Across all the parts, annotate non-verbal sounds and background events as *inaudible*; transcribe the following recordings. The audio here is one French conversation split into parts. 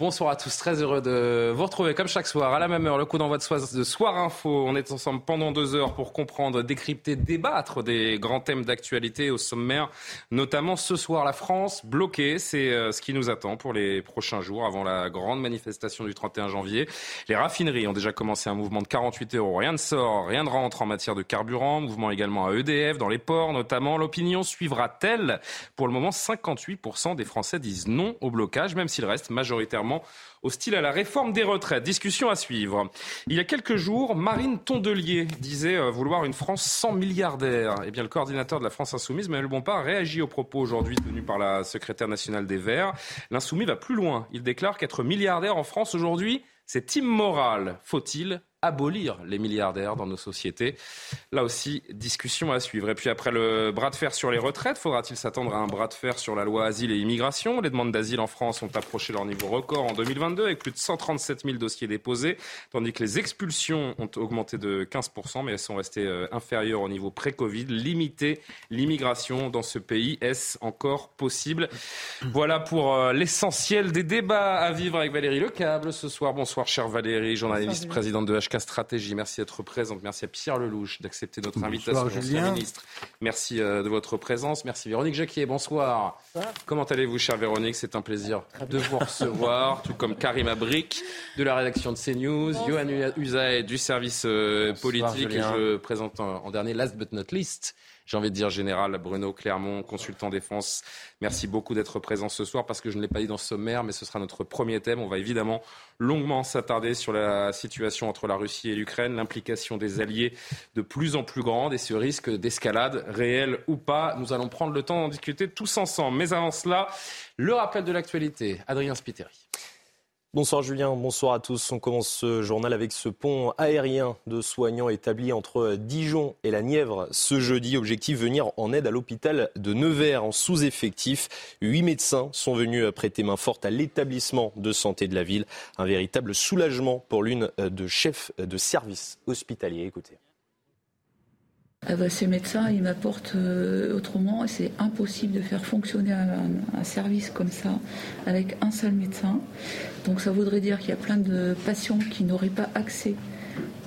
Bonsoir à tous, très heureux de vous retrouver comme chaque soir à la même heure, le coup d'envoi de soir, de soir Info. On est ensemble pendant deux heures pour comprendre, décrypter, débattre des grands thèmes d'actualité au sommaire, notamment ce soir la France bloquée. C'est euh, ce qui nous attend pour les prochains jours avant la grande manifestation du 31 janvier. Les raffineries ont déjà commencé un mouvement de 48 euros. Rien ne sort, rien ne rentre en matière de carburant. Mouvement également à EDF, dans les ports notamment. L'opinion suivra-t-elle? Pour le moment, 58% des Français disent non au blocage, même s'il reste majoritairement hostile à la réforme des retraites. Discussion à suivre. Il y a quelques jours, Marine Tondelier disait euh, vouloir une France sans milliardaires. Eh bien, le coordinateur de la France Insoumise, Manuel Bompard, réagit aux propos aujourd'hui tenus par la secrétaire nationale des Verts. L'insoumis va plus loin. Il déclare qu'être milliardaire en France aujourd'hui, c'est immoral. Faut-il abolir les milliardaires dans nos sociétés. Là aussi, discussion à suivre. Et puis après le bras de fer sur les retraites, faudra-t-il s'attendre à un bras de fer sur la loi asile et immigration? Les demandes d'asile en France ont approché leur niveau record en 2022 avec plus de 137 000 dossiers déposés, tandis que les expulsions ont augmenté de 15%, mais elles sont restées euh, inférieures au niveau pré-Covid. Limiter l'immigration dans ce pays, est-ce encore possible? Voilà pour euh, l'essentiel des débats à vivre avec Valérie Lecable ce soir. Bonsoir, chère Valérie, journaliste, présidente de Stratégie. Merci d'être présente. Merci à Pierre Lelouch d'accepter notre invitation. Bonsoir, ministre. Merci euh, de votre présence. Merci Véronique Jacquier. Bonsoir. Comment allez-vous, chère Véronique? C'est un plaisir de vous recevoir, tout comme Karim Abric de la rédaction de CNews, Johan Usaï du service euh, politique. Et je présente en dernier, last but not least, j'ai envie de dire général Bruno Clermont, consultant défense. Merci beaucoup d'être présent ce soir parce que je ne l'ai pas dit dans ce sommaire, mais ce sera notre premier thème. On va évidemment longuement s'attarder sur la situation entre la Russie et l'Ukraine, l'implication des alliés de plus en plus grande et ce risque d'escalade réel ou pas. Nous allons prendre le temps d'en discuter tous ensemble. Mais avant cela, le rappel de l'actualité. Adrien Spiteri. Bonsoir Julien, bonsoir à tous. On commence ce journal avec ce pont aérien de soignants établi entre Dijon et la Nièvre ce jeudi. Objectif venir en aide à l'hôpital de Nevers en sous-effectif. Huit médecins sont venus prêter main forte à l'établissement de santé de la ville. Un véritable soulagement pour l'une de chefs de service hospitalier. Écoutez. Ah bah, ces médecins, ils m'apportent euh, autrement c'est impossible de faire fonctionner un, service comme ça avec un seul médecin. Donc ça voudrait dire qu'il y a plein de patients qui n'auraient pas accès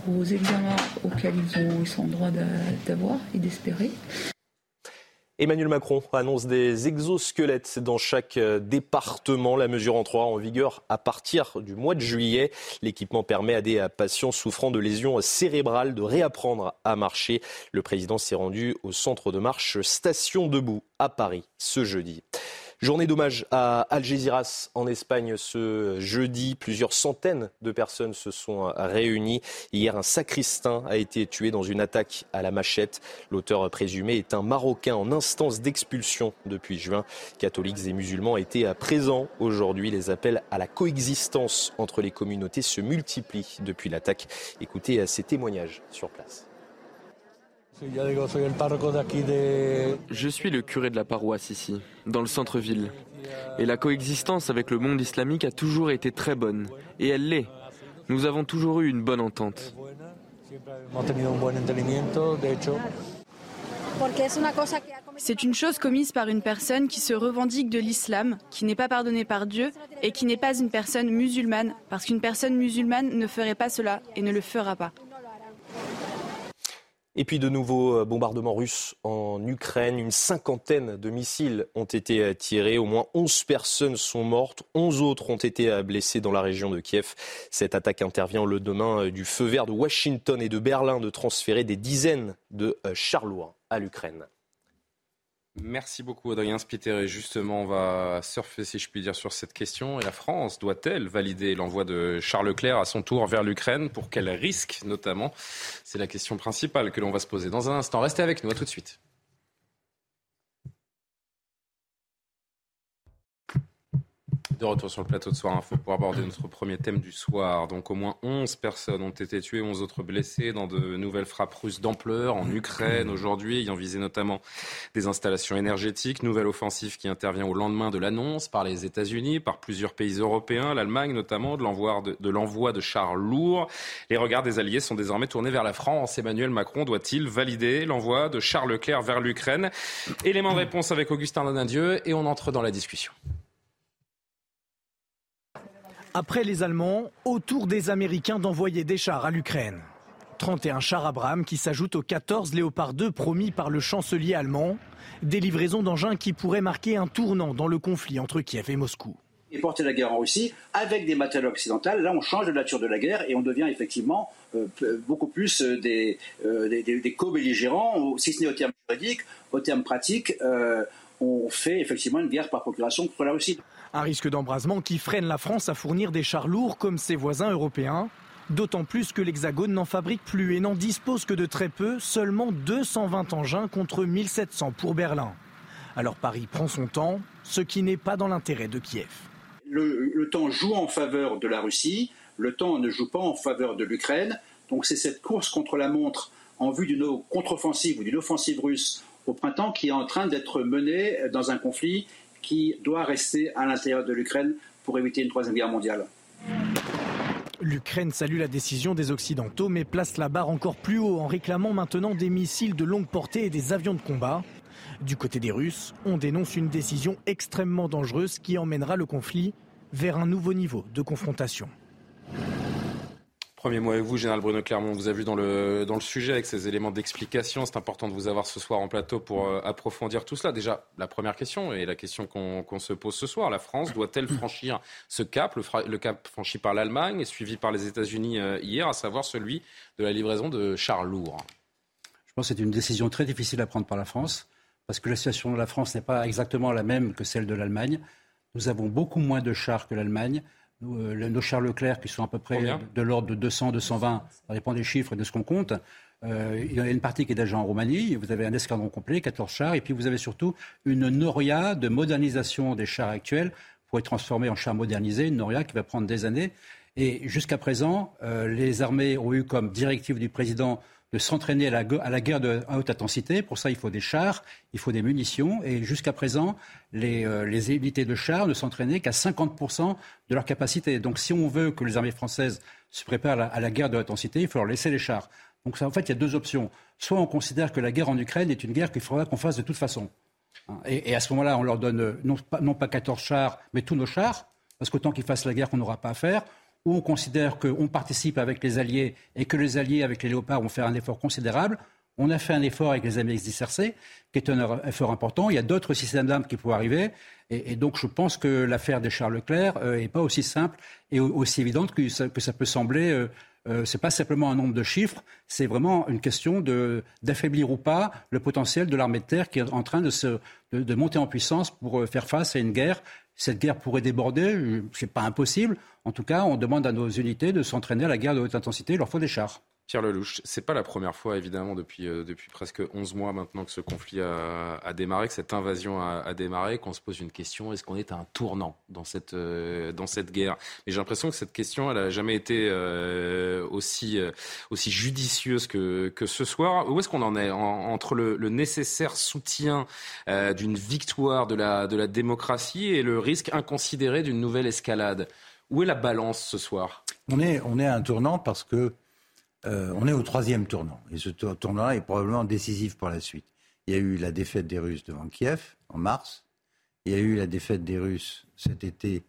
aux examens auxquels ils, ont, ils sont en droit d'avoir et d'espérer. Emmanuel Macron annonce des exosquelettes dans chaque euh, département. La mesure entrera en vigueur à partir du mois de juillet. L'équipement permet à des patients souffrant de lésions cérébrales de réapprendre à marcher. Le président s'est rendu au centre de marche Station Debout à Paris ce jeudi. Journée d'hommage à Algeciras en Espagne ce jeudi. Plusieurs centaines de personnes se sont réunies. Hier, un sacristain a été tué dans une attaque à la machette. L'auteur présumé est un Marocain en instance d'expulsion depuis juin. Catholiques et musulmans étaient présents aujourd'hui. Les appels à la coexistence entre les communautés se multiplient depuis l'attaque. Écoutez ces témoignages sur place. Je suis le curé de la paroisse ici, dans le centre-ville. Et la coexistence avec le monde islamique a toujours été très bonne. Et elle l'est. Nous avons toujours eu une bonne entente. C'est une chose commise par une personne qui se revendique de l'islam, qui n'est pas pardonnée par Dieu et qui n'est pas une personne musulmane, parce qu'une personne musulmane ne ferait pas cela et ne le fera pas. Et puis de nouveaux euh, bombardements russes en Ukraine. Une cinquantaine de missiles ont été euh, tirés. Au moins 11 personnes sont mortes. 11 autres ont été euh, blessées dans la région de Kiev. Cette attaque intervient le demain du feu vert de Washington et de Berlin de transférer des dizaines de charlois à l'Ukraine. Merci beaucoup Adrien Spiter. Et justement, on va surfer, si je puis dire, sur cette question. Et la France doit-elle valider l'envoi de Charles Leclerc à son tour vers l'Ukraine? Pour quel risque notamment? C'est la question principale que l'on va se poser dans un instant. Restez avec nous, à tout de suite. De retour sur le plateau de Soir Info pour aborder notre premier thème du soir. Donc au moins 11 personnes ont été tuées, 11 autres blessées dans de nouvelles frappes russes d'ampleur en Ukraine aujourd'hui, ayant visé notamment des installations énergétiques. Nouvelle offensive qui intervient au lendemain de l'annonce par les États-Unis, par plusieurs pays européens, l'Allemagne notamment, de l'envoi de, chars lourds. Les regards des alliés sont désormais tournés vers la France. Emmanuel Macron doit-il valider l'envoi de Charles Leclerc vers l'Ukraine? Élément de réponse avec Augustin Donadieu et on entre dans la discussion. Après les Allemands, autour des Américains d'envoyer des chars à l'Ukraine. 31 chars Abrams qui s'ajoutent aux 14 Léopard 2 promis par le chancelier allemand. Des livraisons d'engins qui pourraient marquer un tournant dans le conflit entre Kiev et Moscou. Et porter la guerre en Russie avec des matériaux occidentaux, là on change de nature de la guerre et on devient effectivement euh, beaucoup plus euh, des, euh, des, co-belligérants, si ce n'est au terme juridique, au terme pratique, on fait effectivement une guerre par procuration contre la Russie. Un risque d'embrasement qui freine la France à fournir des chars lourds comme ses voisins européens. D'autant plus que l'Hexagone n'en fabrique plus et n'en dispose que de très peu, seulement 220 engins contre 1700 pour Berlin. Alors Paris prend son temps, ce qui n'est pas dans l'intérêt de Kiev. Le, temps joue en faveur de la Russie, le temps ne joue pas en faveur de l'Ukraine. Donc c'est cette course contre la montre en vue d'une contre-offensive ou d'une offensive russe au printemps qui est en train d'être menée dans un conflit qui doit rester à l'intérieur de l'Ukraine pour éviter une troisième guerre mondiale. L'Ukraine salue la décision des Occidentaux, mais place la barre encore plus haut en réclamant maintenant des missiles de longue portée et des avions de combat. Du côté des Russes, on dénonce une décision extrêmement dangereuse qui emmènera le conflit vers un nouveau niveau de confrontation. Premier mot avec vous, Général Bruno Clermont. Vous avez vu dans le, dans le sujet avec ces éléments d'explication. C'est important de vous avoir ce soir en plateau pour euh, approfondir tout cela. Déjà, la première question et la question qu'on qu se pose ce soir. La France doit-elle *clears throat* franchir ce cap, le, le cap franchi par l'Allemagne et suivi par les États-Unis euh, hier, à savoir celui de la livraison de chars lourds? Je pense que c'est une décision très difficile à prendre par la France parce que la situation de la France n'est pas exactement la même que celle de l'Allemagne. Nous avons beaucoup moins de chars que l'Allemagne. Euh, nos chars Leclerc, qui sont à peu près Combien de l'ordre de 200, 220, ça dépend des chiffres et de ce qu'on compte. Euh, il y a une partie qui est déjà en Roumanie, vous avez un escadron complet, 14 chars, et puis vous avez surtout une noria de modernisation des chars actuels pour être transformés en chars modernisés, une noria qui va prendre des années. Et jusqu'à présent, euh, les armées ont eu comme directive du président de s'entraîner à, la, guerre de, à haute intensité. Pour ça, il faut des chars, il faut des munitions. Et jusqu'à présent, les, euh, unités de chars ne s'entraînaient qu'à 50% de leur capacité. Donc si on veut que les armées françaises se préparent à la, guerre de haute intensité, il faut leur laisser les chars. Donc en fait, il y a deux options. Soit on considère que la guerre en Ukraine est une guerre qu'il faudra qu'on fasse de toute façon. Et, et à ce moment-là, on leur donne non pas, non pas 14 chars, mais tous nos chars, parce qu'autant qu'ils fassent la guerre qu'on n'aura pas à faire où on considère qu'on participe avec les Alliés et que les Alliés, avec les Léopards, vont faire un effort considérable. On a fait un effort avec les Amériques dispersées, qui est un effort important. Il y a d'autres systèmes d'armes qui pourraient arriver. Et, donc, je pense que l'affaire des Charles Leclerc n'est euh, pas aussi simple et aussi évidente que ça, peut sembler. Euh, euh, pas simplement un nombre de chiffres, c'est vraiment une question d'affaiblir ou pas le potentiel de l'armée de terre qui est en train de, se, de, de monter en puissance pour faire face à une guerre cette guerre pourrait déborder, ce n'est pas impossible. En tout cas, on demande à nos unités de s'entraîner à la guerre de haute intensité, il leur faut des chars. Pierre Lelouch, c'est pas la première fois, évidemment, depuis, euh, depuis presque 11 mois maintenant que ce conflit a, démarré, que cette invasion a, démarré, qu'on se pose une question est-ce qu'on est à un tournant dans cette, euh, dans cette guerre? Mais j'ai l'impression que cette question, elle n'a jamais été euh, aussi, aussi judicieuse que, que ce soir. Où est-ce qu'on en est en, entre le, le, nécessaire soutien d'une victoire de la, de la démocratie et le risque inconsidéré d'une nouvelle escalade? Où est la balance ce soir? On est, on est à un tournant parce que euh, on est au troisième tournant. Et ce tournant est probablement décisif pour la suite. Il y a eu la défaite des Russes devant Kiev en mars. Il y a eu la défaite des Russes cet été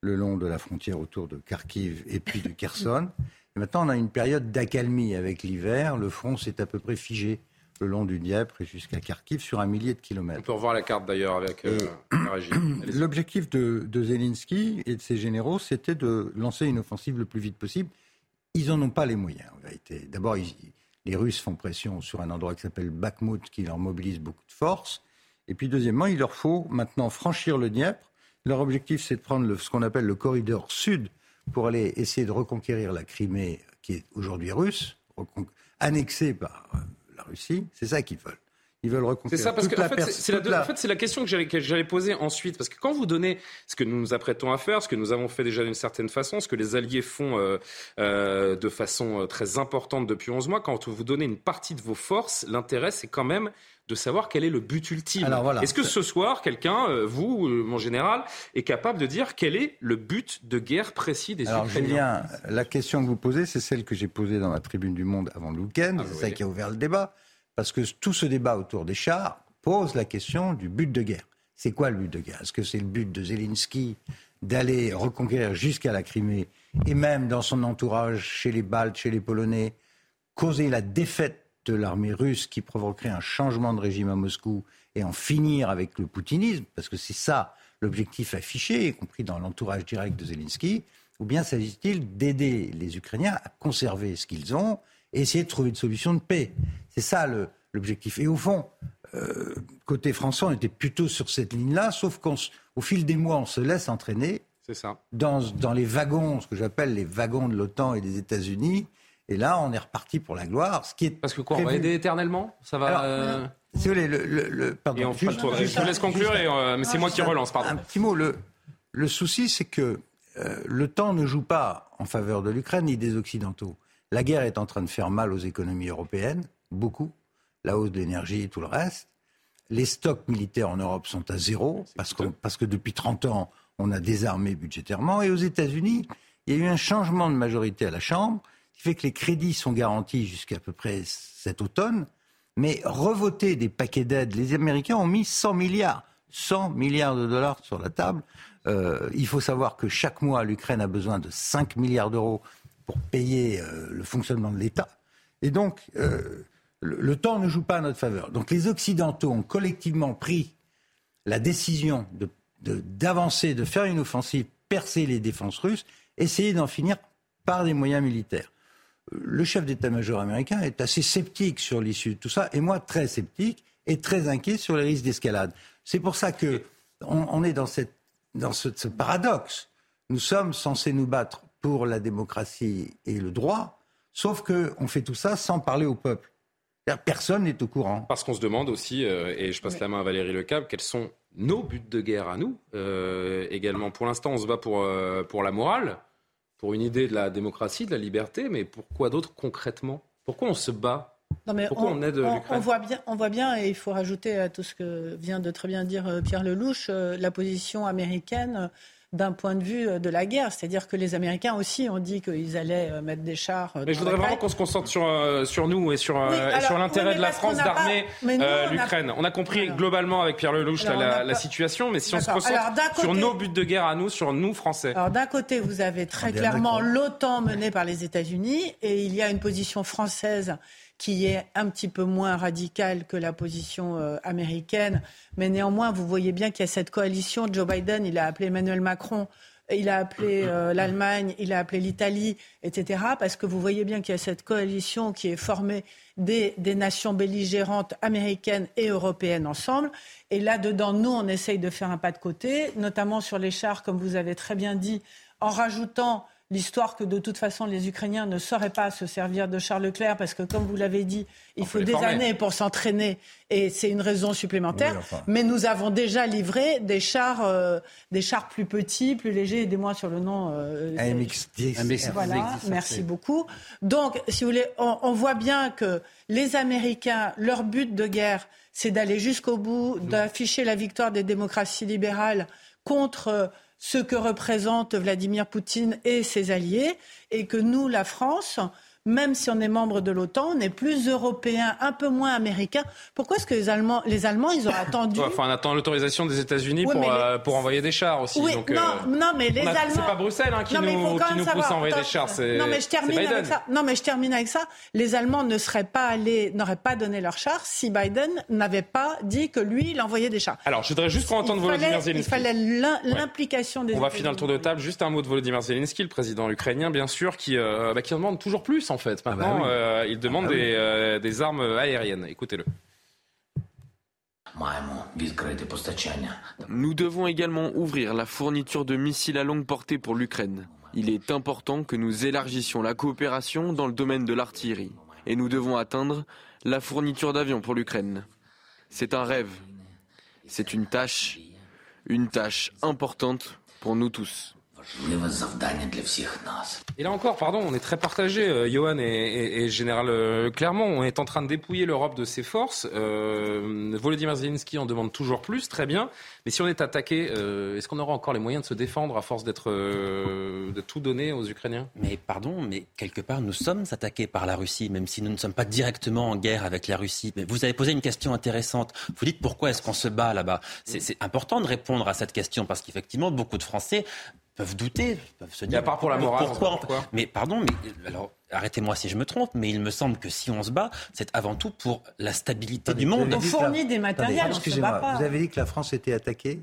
le long de la frontière autour de Kharkiv et puis de Kherson. Et maintenant, on a une période d'accalmie avec l'hiver. Le front s'est à peu près figé le long du Dniepr et jusqu'à Kharkiv sur un millier de kilomètres. On peut revoir la carte d'ailleurs avec euh, la régie. L'objectif de, de Zelensky et de ses généraux, c'était de lancer une offensive le plus vite possible ils n'en ont pas les moyens, en vérité. D'abord, les Russes font pression sur un endroit qui s'appelle Bakhmut, qui leur mobilise beaucoup de force. Et puis, deuxièmement, il leur faut maintenant franchir le Dniepr. Leur objectif, c'est de prendre ce qu'on appelle le corridor sud pour aller essayer de reconquérir la Crimée, qui est aujourd'hui russe, annexée par euh, la Russie. C'est ça qu'ils veulent. Ils veulent reconquérir. C'est ça, parce que en fait, c'est la, en fait, la, question que j'allais poser ensuite. Parce que quand vous donnez ce que nous nous apprêtons à faire, ce que nous avons fait déjà d'une certaine façon, ce que les alliés font euh, euh, de façon euh, très importante depuis 11 mois, quand vous donnez une partie de vos forces, l'intérêt, c'est quand même de savoir quel est le but ultime. Voilà. Est-ce que ce soir, quelqu'un, vous, mon général, est capable de dire quel est le but de guerre précis des Alors, Ukrainiens Julien, la question que vous posez, c'est celle que j'ai posée dans la tribune du Monde avant le week-end. Ah, c'est ça qui a ouvert le débat. Parce que tout ce débat autour des chars pose la question du but de guerre. C'est quoi le but de guerre? Est-ce que c'est le but de Zelensky d'aller reconquérir jusqu'à la Crimée et même dans son entourage, chez les Baltes, chez les Polonais, causer la défaite de l'armée russe qui provoquerait un changement de régime à Moscou et en finir avec le poutinisme, parce que c'est ça l'objectif affiché, y compris dans l'entourage direct de Zelensky, ou bien s'agit-il d'aider les Ukrainiens à conserver ce qu'ils ont et essayer de trouver une solution de paix? C'est ça l'objectif. Et au fond, euh, côté français, on était plutôt sur cette ligne-là, sauf qu'au fil des mois, on se laisse entraîner ça. Dans, dans les wagons, ce que j'appelle les wagons de l'OTAN et des États-Unis. Et là, on est reparti pour la gloire. Ce qui est Parce que quoi, on va aider éternellement? Ça va. Euh, si vous voulez, le, le, pardon. je te laisse conclure, euh, mais c'est moi qui relance. Pardon. Un petit mot. Le, le souci, c'est que le temps ne joue pas en faveur de l'Ukraine ni des Occidentaux. La guerre est en train de faire mal aux économies européennes, beaucoup la hausse de l'énergie et tout le reste. Les stocks militaires en Europe sont à zéro, parce que, parce que depuis 30 ans, on a désarmé budgétairement. Et aux États-Unis, il y a eu un changement de majorité à la Chambre, qui fait que les crédits sont garantis jusqu'à peu près cet automne. Mais revoter des paquets d'aides, les Américains ont mis 100 milliards, 100 milliards de dollars sur la table. Euh, il faut savoir que chaque mois, l'Ukraine a besoin de 5 milliards d'euros pour payer euh, le fonctionnement de l'État. Et donc, euh, le, temps ne joue pas à notre faveur. Donc les Occidentaux ont collectivement pris la décision d'avancer, de, faire une offensive, percer les défenses russes, essayer d'en finir par des moyens militaires. Le chef d'état-major américain est assez sceptique sur l'issue de tout ça, et moi très sceptique et très inquiet sur les risques d'escalade. C'est pour ça que on, est dans ce, ce paradoxe. Nous sommes censés nous battre pour la démocratie et le droit, sauf qu'on fait tout ça sans parler au peuple. Personne n'est au courant. Parce qu'on se demande aussi, euh, et je passe la main à Valérie Lecable, quels sont nos buts de guerre à nous euh, également. Pour l'instant, on se bat pour, euh, pour la morale, pour une idée de la démocratie, de la liberté, mais pourquoi d'autres concrètement? Pourquoi on se bat? Pourquoi on, aide l'Ukraine? on, voit bien, on voit bien, et il faut rajouter à tout ce que vient de très bien dire Pierre Lelouch, la position américaine d'un point de vue euh, de la guerre. C'est-à-dire que les Américains aussi ont dit qu'ils allaient euh, mettre des chars. Euh, mais je voudrais vraiment qu'on se concentre sur, sur nous et sur, sur l'intérêt de la France d'armer l'Ukraine. On a compris globalement avec Pierre Lelouch la, situation, mais si on se concentre sur nos buts de guerre à nous, sur nous Français. Alors d'un côté, vous avez très clairement l'OTAN menée par les États-Unis et il y a une position française qui est un petit peu moins radicale que la position euh, américaine. Mais néanmoins, vous voyez bien qu'il y a cette coalition. Joe Biden, il a appelé Emmanuel Macron il a appelé euh, l'Allemagne, il a appelé l'Italie, etc. Parce que vous voyez bien qu'il y a cette coalition qui est formée des, des, nations belligérantes américaines et européennes ensemble. Et là-dedans, nous, on essaye de faire un pas de côté, notamment sur les chars, comme vous avez très bien dit, en rajoutant l'histoire que de toute façon les Ukrainiens ne sauraient pas se servir de Charles Leclerc parce que comme vous l'avez dit, il faut des années pour s'entraîner et c'est une raison supplémentaire. Mais nous avons déjà livré des chars, euh, des chars plus petits, plus légers. Aidez-moi sur le nom. Euh, AMX-10. Voilà, merci beaucoup. Donc, si vous voulez, on, on voit bien que les Américains, leur but de guerre, c'est d'aller jusqu'au bout, d'afficher la victoire des démocraties libérales contre ce que représente Vladimir Poutine et ses alliés, et que nous, la France, même si on est membre de l'OTAN, on est plus européen, un peu moins américain. Pourquoi est-ce que les Allemands, les Allemands, ils ont *coughs* attendu Enfin, on attend l'autorisation des États-Unis pour, euh, pour envoyer des chars aussi. Oui, non, euh, non, mais les Allemands. C'est pas Bruxelles hein, qui, nous, qui nous pousse à envoyer des chars. Non, mais je termine avec ça. Non, mais je termine avec ça. Les Allemands ne seraient pas allés, n'auraient pas donné leurs chars si Biden n'avait pas dit que lui, il envoyait des chars. Alors, je voudrais juste qu'on entende Volodymyr Zelensky. Il fallait l'implication des. On va finir le tour de table. Juste un mot de Volodymyr Zelensky, le président ukrainien, bien sûr, qui, euh, bah, qui en demande toujours plus en fait. Ah bah Maintenant. Euh, il demande ah euh, des, armes aériennes. Écoutez-le. Nous devons également ouvrir la fourniture de missiles à longue portée pour l'Ukraine. Il est important que nous élargissions la coopération dans le domaine de l'artillerie. Et nous devons atteindre la fourniture d'avions pour l'Ukraine. C'est un rêve. C'est une tâche, une tâche importante pour nous tous. Et là encore, pardon, on est très partagé, euh, Johan et, Général euh, Clermont. On est en train de dépouiller l'Europe de ses forces. Euh, Volodymyr Zelensky en demande toujours plus, très bien. Mais si on est attaqué, euh, est-ce qu'on aura encore les moyens de se défendre à force d'être de tout donner aux Ukrainiens? Mais pardon, mais quelque part, nous sommes attaqués par la Russie, même si nous ne sommes pas directement en guerre avec la Russie. Mais vous avez posé une question intéressante. Vous dites pourquoi est-ce qu'on se bat là-bas? C'est important de répondre à cette question parce qu'effectivement, beaucoup de Français peuvent douter, peuvent se dire. à part pour la morale, pourquoi, Mais pardon, mais alors arrêtez-moi si je me trompe, mais il me semble que si on se bat, c'est avant tout pour la stabilité du monde. On fournit des matériels. Excusez-moi, vous avez dit que la France était attaquée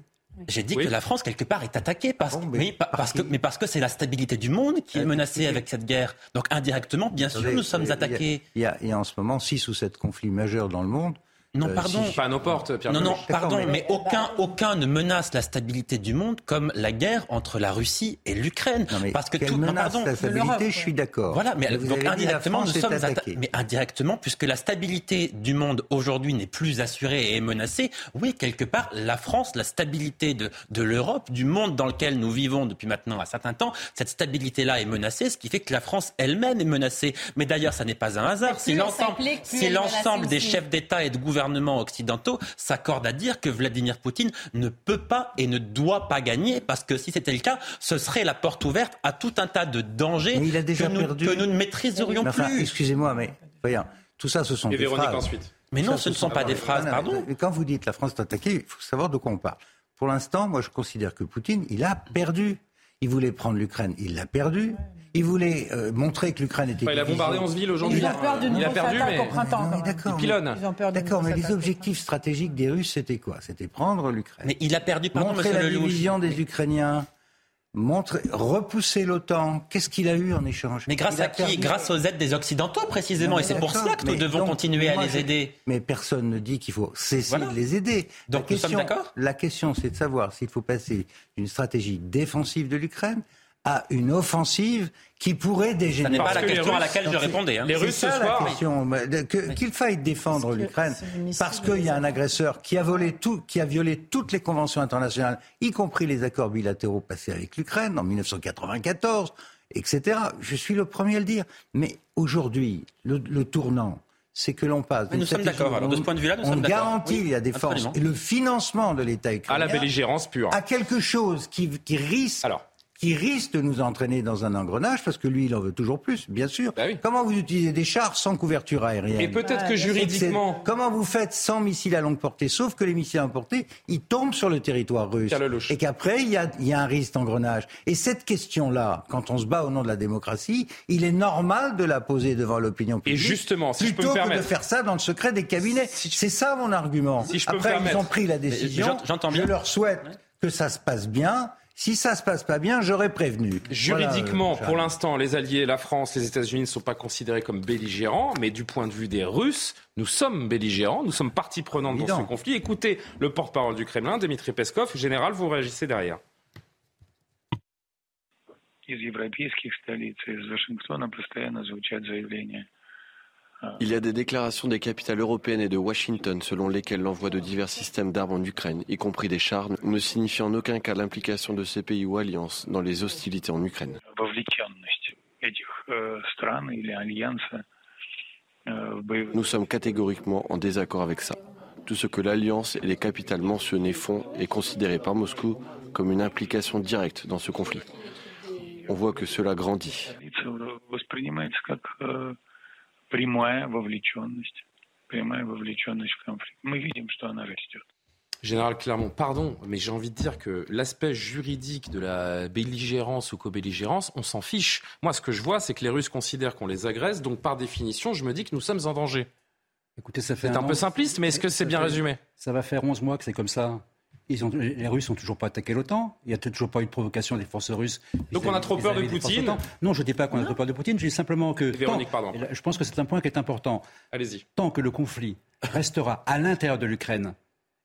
j'ai dit que la France, quelque part, est attaquée parce, mais, parce que, mais parce que c'est la stabilité du monde qui est menacée avec cette guerre. Donc indirectement, bien sûr, nous sommes attaqués. Il y, a, il y a en ce moment six ou sept conflits majeurs dans le monde non, euh, pardon. pas à nos portes, Pierre. Non, non, pardon, mais, aucun, aucun ne menace la stabilité du monde comme la guerre entre la Russie et l'Ukraine. Parce que tout, menace pardon, la stabilité, je suis d'accord. Voilà, mais, donc indirectement, nous sommes attaqués. Mais indirectement, puisque la stabilité du monde aujourd'hui n'est plus assurée et est menacée, oui, quelque part, la France, la stabilité de, de l'Europe, du monde dans lequel nous vivons depuis maintenant un certain temps, cette stabilité-là est menacée, ce qui fait que la France elle-même est menacée. Mais d'ailleurs, ça n'est pas un hasard. Si l'ensemble, si l'ensemble des chefs d'État et de gouvernement gouvernements occidentaux s'accordent à dire que Vladimir Poutine ne peut pas et ne doit pas gagner, parce que si c'était le cas, ce serait la porte ouverte à tout un tas de dangers que, nous, ne maîtriserions plus. Excusez-moi, mais voyons, tout ça, ce sont des phrases. Ensuite. Mais non, ce ne sont pas des phrases, pardon. Quand vous dites la France est attaquée, il faut savoir de quoi on parle. Pour l'instant, moi, je considère que Poutine, il a perdu. Il voulait prendre l'Ukraine, il l'a perdu. Il voulait euh, montrer que l'Ukraine était. il a bombardé 11 villes aujourd'hui. Il a peur il a perdu, mais. Au printemps, D'accord. D'accord, mais les objectifs stratégiques des Russes, c'était quoi? C'était prendre l'Ukraine. Mais il a perdu, pardon, Montrer la division des Ukrainiens. Montrer, repousser l'OTAN. Qu'est-ce qu'il a eu en échange Mais grâce à qui Grâce aux aides des Occidentaux, précisément. et c'est pour cela que nous devons continuer à les aider. Mais personne ne dit qu'il faut cesser de les aider. Donc la question, nous sommes d'accord La question, c'est de savoir s'il faut passer d'une stratégie défensive de l'Ukraine à une offensive qui pourrait dégénérer. Ce n'est pas la question à laquelle je répondais. Hein. Les Russes ce soir, qu'il faille défendre l'Ukraine parce qu'il y a un agresseur qui a volé tout, qui a violé toutes les conventions internationales, y compris les accords bilatéraux passés avec l'Ukraine en 1994, etc. Je suis le premier à le dire. Mais aujourd'hui, le, tournant, c'est que l'on passe. Mais nous sommes d'accord. Alors de ce point de vue-là, nous sommes d'accord. On garantit la défense et le financement de l'État ukrainien à la belligérance pure, à quelque chose qui, qui risque Alors qui risque de nous entraîner dans un engrenage, parce que lui, il en veut toujours plus, bien sûr. Bah comment vous utilisez des chars sans couverture aérienne Et peut-être que juridiquement... Comment vous faites sans missiles à longue portée, sauf que les missiles à longue portée, ils tombent sur le territoire russe. Et qu'après, il y a, y a un risque d'engrenage. Et cette question-là, quand on se bat au nom de la démocratie, il est normal de la poser devant l'opinion publique. Et justement, si plutôt je peux me permettre... que de faire ça dans le secret des cabinets. C'est ça mon argument. Si je peux Après, me ils ont pris la décision. Je leur souhaite que ça se passe bien si ça se passe pas bien, j'aurais prévenu. Juridiquement, pour l'instant, les Alliés, la France, les États-Unis ne sont pas considérés comme belligérants, mais du point de vue des Russes, nous sommes belligérants, nous sommes partie prenante dans ce conflit. Écoutez le porte-parole du Kremlin, Dmitri Peskov. Général, vous réagissez derrière. Il y a des déclarations des capitales européennes et de Washington selon lesquelles l'envoi de divers systèmes d'armes en Ukraine, y compris des chars, ne signifie en aucun cas l'implication de ces pays ou alliances dans les hostilités en Ukraine. Nous sommes catégoriquement en désaccord avec ça. Tout ce que l'alliance et les capitales mentionnées font est considéré par Moscou comme une implication directe dans ce conflit. On voit que cela grandit. Général Clermont, pardon, mais j'ai envie de dire que l'aspect juridique de la belligérance ou co-belligérance, on s'en fiche. Moi, ce que je vois, c'est que les Russes considèrent qu'on les agresse, donc par définition, je me dis que nous sommes en danger. Écoutez, ça fait C'est un, peu simpliste, mais est-ce que c'est bien résumé? Ça va faire 11 mois que c'est comme ça les Russes n'ont toujours pas attaqué l'OTAN. Il n'y a toujours pas eu de provocation des forces russes. Donc on a trop peur de Poutine Non, je ne dis pas qu'on a trop peur de Poutine. Je dis simplement que. Véronique, pardon. Je pense que c'est un point qui est important. Allez-y. Tant que le conflit restera à l'intérieur de l'Ukraine,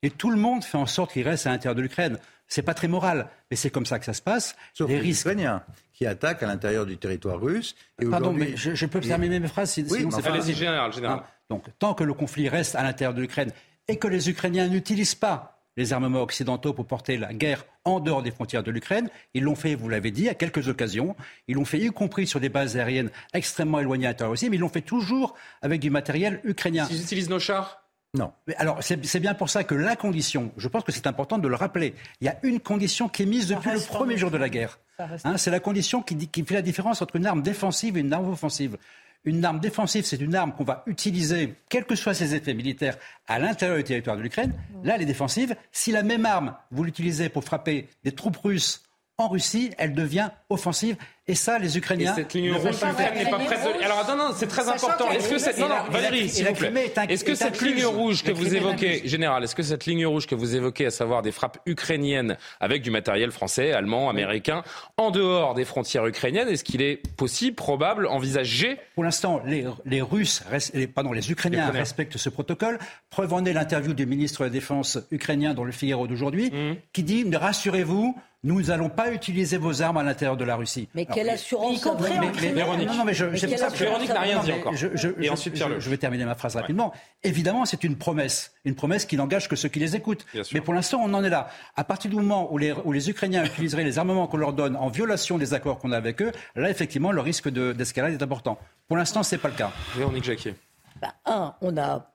et tout le monde fait en sorte qu'il reste à l'intérieur de l'Ukraine. C'est pas très moral, mais c'est comme ça que ça se passe. Sauf les, risques. Ukrainiens qui attaquent à l'intérieur du territoire russe. Et Pardon, mais je, peux terminer mes phrases. oui, allez-y, général, général. donc, tant que le conflit reste à l'intérieur de l'Ukraine et que les Ukrainiens n'utilisent pas les armements occidentaux pour porter la guerre en dehors des frontières de l'Ukraine. Ils l'ont fait, vous l'avez dit, à quelques occasions. Ils l'ont fait y compris sur des bases aériennes extrêmement éloignées à aussi, mais ils l'ont fait toujours avec du matériel ukrainien. Ils utilisent nos chars? Non. Mais alors, c'est bien pour ça que la condition, je pense que c'est important de le rappeler, il y a une condition qui est mise depuis le premier jour de la guerre. Hein, c'est la condition qui, qui, fait la différence entre une arme défensive et une arme offensive. Une arme défensive, c'est une arme qu'on va utiliser, quels que soient ses effets militaires, à l'intérieur du territoire de l'Ukraine. Là, elle est défensive. Si la même arme, vous l'utilisez pour frapper des troupes russes en Russie, elle devient offensive. Et ça, les Ukrainiens. Et cette ligne rouge, l'Ukraine n'est pas prête de. Alors, non, non, c'est très important. Est-ce que cette. Non, non, Valérie, s'il vous plaît. Est-ce que cette ligne rouge que vous évoquez, Général, est-ce que cette ligne rouge que vous évoquez, à savoir des frappes ukrainiennes avec du matériel français, allemand, américain, en dehors des frontières ukrainiennes, est-ce qu'il est possible, probable, envisagé? Pour l'instant, les, les Russes, les, pardon, les Ukrainiens respectent ce protocole. Preuve en est l'interview du ministre de la Défense ukrainien dans le Figaro d'aujourd'hui, mmh. qui dit rassurez-vous, nous n'allons pas utiliser vos armes à l'intérieur de la Russie. Mais quelle assurance mais, Véronique, non, non, mais je, ça Véronique n'a rien dit encore. Je, Et ensuite, je, vais terminer ma phrase rapidement. Évidemment, c'est une promesse, une promesse qui n'engage que ceux qui les écoutent. Mais pour l'instant, on en est là. À partir du moment où les, où les Ukrainiens utiliseraient les armements qu'on leur donne en violation des accords qu'on a avec eux, là, effectivement, le risque d'escalade est important. Pour l'instant, ce n'est pas le cas. Véronique Jacquier. Bah, un, on a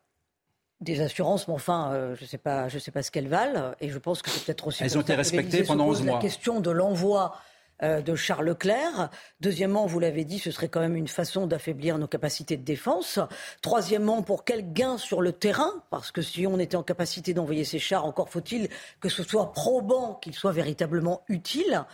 des assurances, mais enfin, euh, je ne sais pas, je sais pas ce qu'elles valent, et je pense que c'est peut-être aussi. Elles ont été respectées pendant 11 mois. La question de l'envoi euh, de Charles Leclerc. Deuxièmement, vous l'avez dit, ce serait quand même une façon d'affaiblir nos capacités de défense. Troisièmement, pour quel gain sur le terrain? Parce que si on était en capacité d'envoyer ces chars, encore faut-il que ce soit probant qu'ils soient véritablement utiles.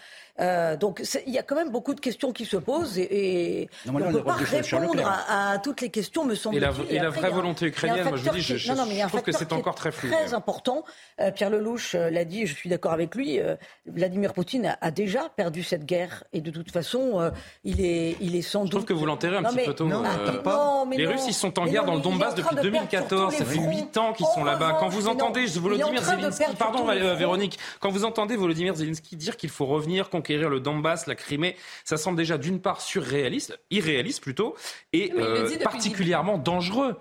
Euh, donc il y a quand même beaucoup de questions qui se posent et, on ne peut pas répondre à, toutes les questions, me semble-t-il. Et la, vraie volonté ukrainienne, moi je vous dis, je, trouve que c'est encore très flou. Très important. Euh, Pierre Lelouch euh, l'a dit, et je suis d'accord avec lui. Vladimir Poutine a, déjà perdu cette guerre et de toute façon, il est, il est sans doute. Je trouve que vous l'enterrez un petit peu tôt. les Russes, ils sont en guerre dans le Donbass depuis 2014. Ça fait 8 ans qu'ils sont là-bas. Quand vous entendez Volodymyr Zelensky, pardon Véronique, quand vous entendez Volodymyr Zelensky dire qu'il faut revenir conquérir le Donbass, la Crimée, ça semble déjà d'une part surréaliste, irréaliste plutôt, et euh, particulièrement dangereux.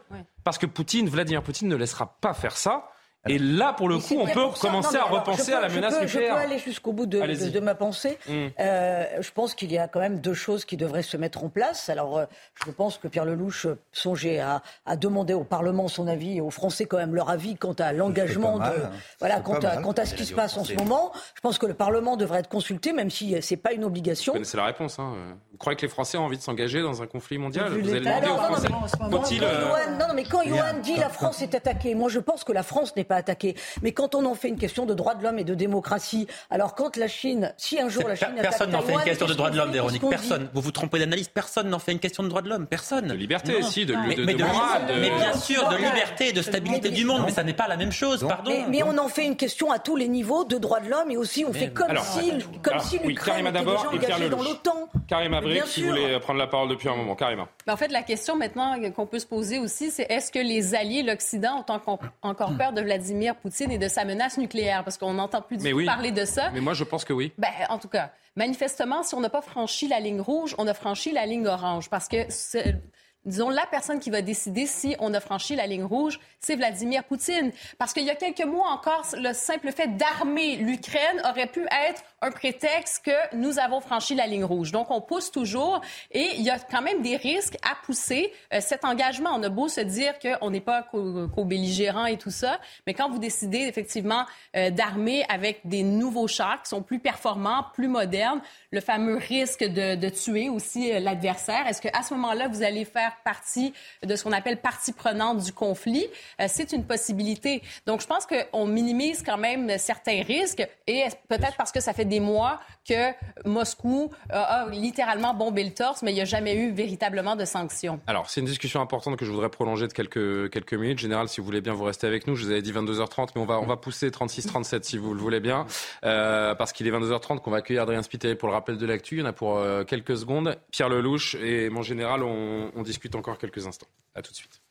Parce que Poutine, Vladimir Poutine ne laissera pas faire ça. Et là, pour le coup, on peut commencer à repenser à la menace nucléaire. Je peux aller jusqu'au bout de, ma pensée. Mm. Euh, je pense qu'il y a quand même deux choses qui devraient se mettre en place. Alors, euh, je pense que Pierre Lelouch songeait à, à, demander au Parlement son avis et aux Français quand même leur avis quant à l'engagement de, hein. voilà, quant à, quant à, ce qui se passe en ce moment. Je pense que le Parlement devrait être consulté, même si c'est pas une obligation. C'est la réponse. Hein. Vous croyez que les Français ont envie de s'engager dans un conflit mondial Vous allez demander aux Français. Non, non, mais quand Johan dit la France est attaquée, moi je pense que la France n'est pas attaquée. Mais quand on en fait une question de droits de l'homme et de démocratie, alors quand la Chine, si un jour la Chine personne n'en fait une question de droits de l'homme, Véronique. Personne. Vous vous trompez d'analyse. Personne n'en fait une question de droits de l'homme. Personne. De liberté aussi, de, mais, de, mais bien sûr, de liberté, de stabilité du monde. Mais ça n'est pas la même chose. Pardon. Mais, on en fait une question à tous les niveaux de droits de l'homme et aussi on fait comme si, comme si l'Ukraine était déjà engagée dans l'OTAN. Karim Abri, qui voulait prendre la parole depuis un moment. Carrément. en fait, la question maintenant qu'on peut se poser aussi, c'est est-ce que les alliés, l'Occident, ont encore peur de Vladimir Poutine et de sa menace nucléaire? Parce qu'on n'entend plus du tout parler de ça. Mais moi, je pense que oui. Ben, en tout cas, manifestement, si on n'a pas franchi la ligne rouge, on a franchi la ligne orange. Parce que disons, la personne qui va décider si on a franchi la ligne rouge, c'est Vladimir Poutine. Parce qu'il y a quelques mois encore, le simple fait d'armer l'Ukraine aurait pu être un prétexte que nous avons franchi la ligne rouge. Donc, on pousse toujours et il y a quand même des risques à pousser euh, cet engagement. On a beau se dire qu'on n'est pas co-belligérant et tout ça, mais quand vous décidez effectivement euh, d'armer avec des nouveaux chars qui sont plus performants, plus modernes, le fameux risque de, de tuer aussi euh, l'adversaire, est-ce qu'à ce moment-là, vous allez faire partie de ce qu'on appelle partie prenante du conflit? C'est une possibilité. Donc, je pense qu'on minimise quand même certains risques et peut-être parce que ça fait des mois que Moscou a, littéralement bombé le torse, mais il n'y a jamais eu véritablement de sanctions. Alors, c'est une discussion importante que je voudrais prolonger de quelques, quelques minutes. Général, si vous voulez bien, vous restez avec nous. Je vous avais dit 22h30, mais on va, on va pousser 36-37 si vous le voulez bien, euh, parce qu'il est 22h30 qu'on va accueillir Adrien Spiteri pour le rappel de l'actu. Il y en a pour euh, quelques secondes. Pierre Lelouch et mon général, on discute encore quelques instants. À tout de suite.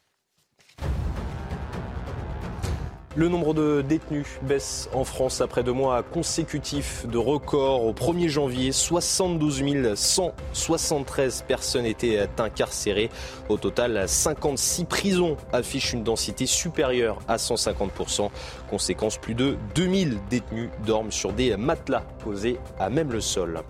Le nombre de détenus baisse en France après deux mois consécutifs de record. Au 1er janvier, 72 173 personnes étaient incarcérées. Au total, 56 prisons affichent une densité supérieure à 150%. Conséquence, plus de 2000 détenus dorment sur des matelas posés à même le sol.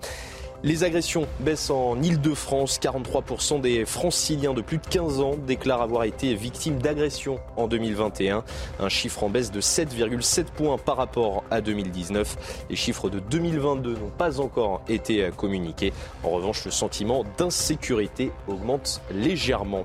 Les agressions baissent en Ile-de-France. 43% des franciliens de plus de 15 ans déclarent avoir été victimes d'agressions en 2021. Un chiffre en baisse de 7,7 points par rapport à 2019. Les chiffres de 2022 n'ont pas encore été communiqués. En revanche, le sentiment d'insécurité augmente légèrement.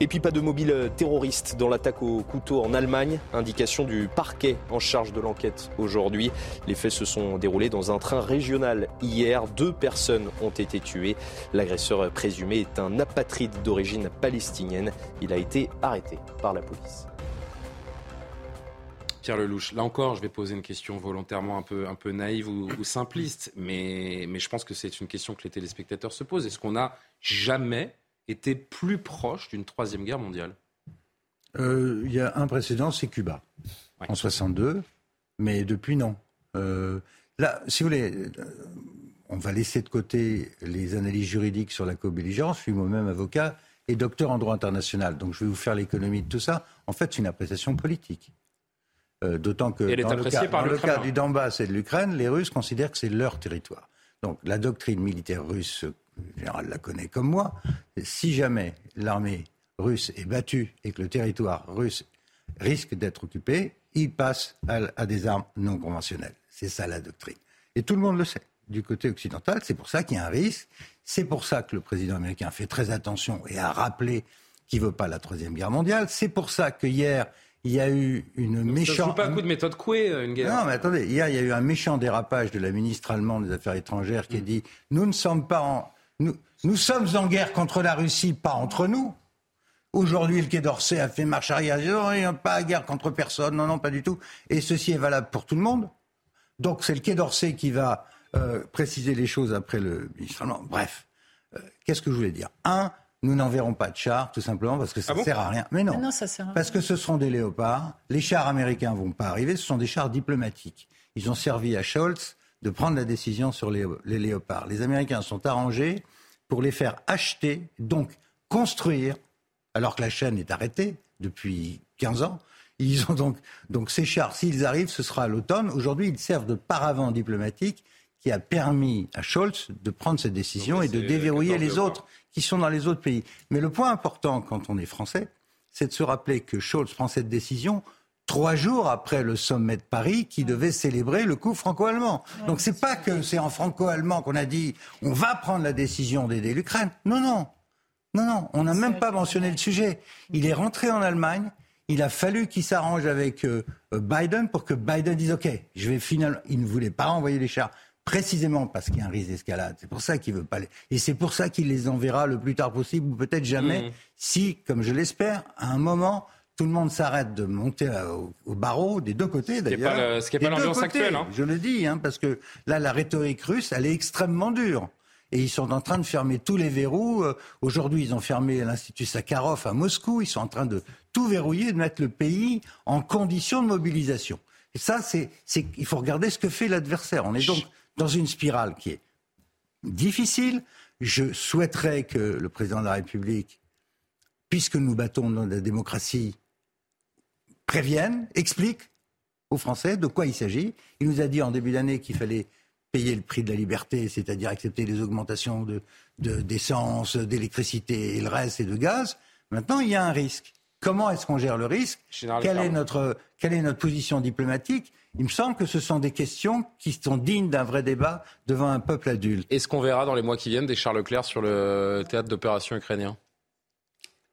Et puis pas de mobile terroriste dans l'attaque au couteau en Allemagne. Indication du parquet en charge de l'enquête aujourd'hui. Les faits se sont déroulés dans un train régional hier. Deux personnes ont été tuées. L'agresseur présumé est un apatride d'origine palestinienne. Il a été arrêté par la police. Pierre Lelouch, là encore, je vais poser une question volontairement un peu, naïve ou, ou simpliste, mais, mais je pense que c'est une question que les téléspectateurs se posent. Est-ce qu'on n'a jamais était plus proche d'une troisième guerre mondiale euh, Il y a un précédent, c'est Cuba, en 62, mais depuis non. Euh, là, si vous voulez, euh, on va laisser de côté les analyses juridiques sur la co-belligérance. Je suis moi-même avocat et docteur en droit international, donc je vais vous faire l'économie de tout ça. En fait, c'est une appréciation politique. D'autant que dans, le cas, dans le cas, du Donbass et de l'Ukraine, les Russes considèrent que c'est leur territoire. Donc la doctrine militaire russe le général la connaît comme moi, si jamais l'armée russe est battue et que le territoire russe risque d'être occupé, il passe à, des armes non conventionnelles. C'est ça la doctrine. Et tout le monde le sait du côté occidental. C'est pour ça qu'il y a un risque. C'est pour ça que le président américain fait très attention et a rappelé qu'il ne veut pas la Troisième Guerre mondiale. C'est pour ça que hier, il y a eu une méchante. Ça pas un coup de méthode couée, euh, une guerre. Non, mais attendez, hier, il y a eu un méchant dérapage de la ministre allemande des Affaires étrangères qui a dit Nous ne sommes pas en nous, sommes en guerre contre la Russie, pas entre nous. Aujourd'hui, le Quai d'Orsay a fait marche arrière. Il n'y a pas de guerre contre personne. Non, non, pas du tout. Et ceci est valable pour tout le monde. Donc, c'est le Quai d'Orsay qui va euh, préciser les choses après le ministre Bref, euh, qu'est-ce que je voulais dire? Un, nous n'enverrons pas de chars, tout simplement parce que ça ne ah sert à rien. Mais non, non ça sert parce que ce seront des léopards. Les chars américains vont pas arriver, ce sont des chars diplomatiques. Ils ont servi à Scholz de prendre la décision sur les, léopards. Les Américains sont arrangés pour les faire acheter, donc construire, alors que la chaîne est arrêtée depuis 15 ans. Ils ont donc, donc ces chars, s'ils arrivent, ce sera à l'automne. Aujourd'hui, ils servent de paravent diplomatique qui a permis à Scholz de prendre cette décision et de déverrouiller les autres qui sont dans les autres pays. Mais le point important quand on est français, c'est de se rappeler que Scholz prend cette décision trois jours après le sommet de Paris qui devait célébrer le coup franco-allemand. Donc c'est pas que c'est en franco-allemand qu'on a dit on va prendre la décision d'aider l'Ukraine. Non, non. Non, non, on n'a même pas mentionné le sujet. Il est rentré en Allemagne, il a fallu qu'il s'arrange avec euh, Biden pour que Biden dise OK, je vais finalement. Il ne voulait pas envoyer les chars précisément parce qu'il y a un risque d'escalade. C'est pour ça qu'il veut pas les. Et c'est pour ça qu'il les enverra le plus tard possible ou peut-être jamais, mmh. si, comme je l'espère, à un moment tout le monde s'arrête de monter au, barreau des deux côtés d'ailleurs. Ce qui n'est pas l'ambiance actuelle. Hein. Je le dis, hein, parce que là, la rhétorique russe, elle est extrêmement dure. Et ils sont en train de fermer tous les verrous. Euh, aujourd'hui, ils ont fermé l'Institut Sakharov à Moscou. Ils sont en train de tout verrouiller, de mettre le pays en condition de mobilisation. Et ça, c'est, il faut regarder ce que fait l'adversaire. On est donc dans une spirale qui est difficile. Je souhaiterais que le président de la République, puisque nous battons dans la démocratie, préviennent, expliquent aux Français de quoi il s'agit. Il nous a dit en début d'année qu'il fallait payer le prix de la liberté, c'est-à-dire accepter les augmentations d'essence, de, d'électricité et le reste et de gaz. Maintenant, il y a un risque. Comment est-ce qu'on gère le risque? Quelle est, notre, quelle est notre position diplomatique? Il me semble que ce sont des questions qui sont dignes d'un vrai débat devant un peuple adulte. Est-ce qu'on verra dans les mois qui viennent des Charles Leclerc sur le théâtre d'opération ukrainien?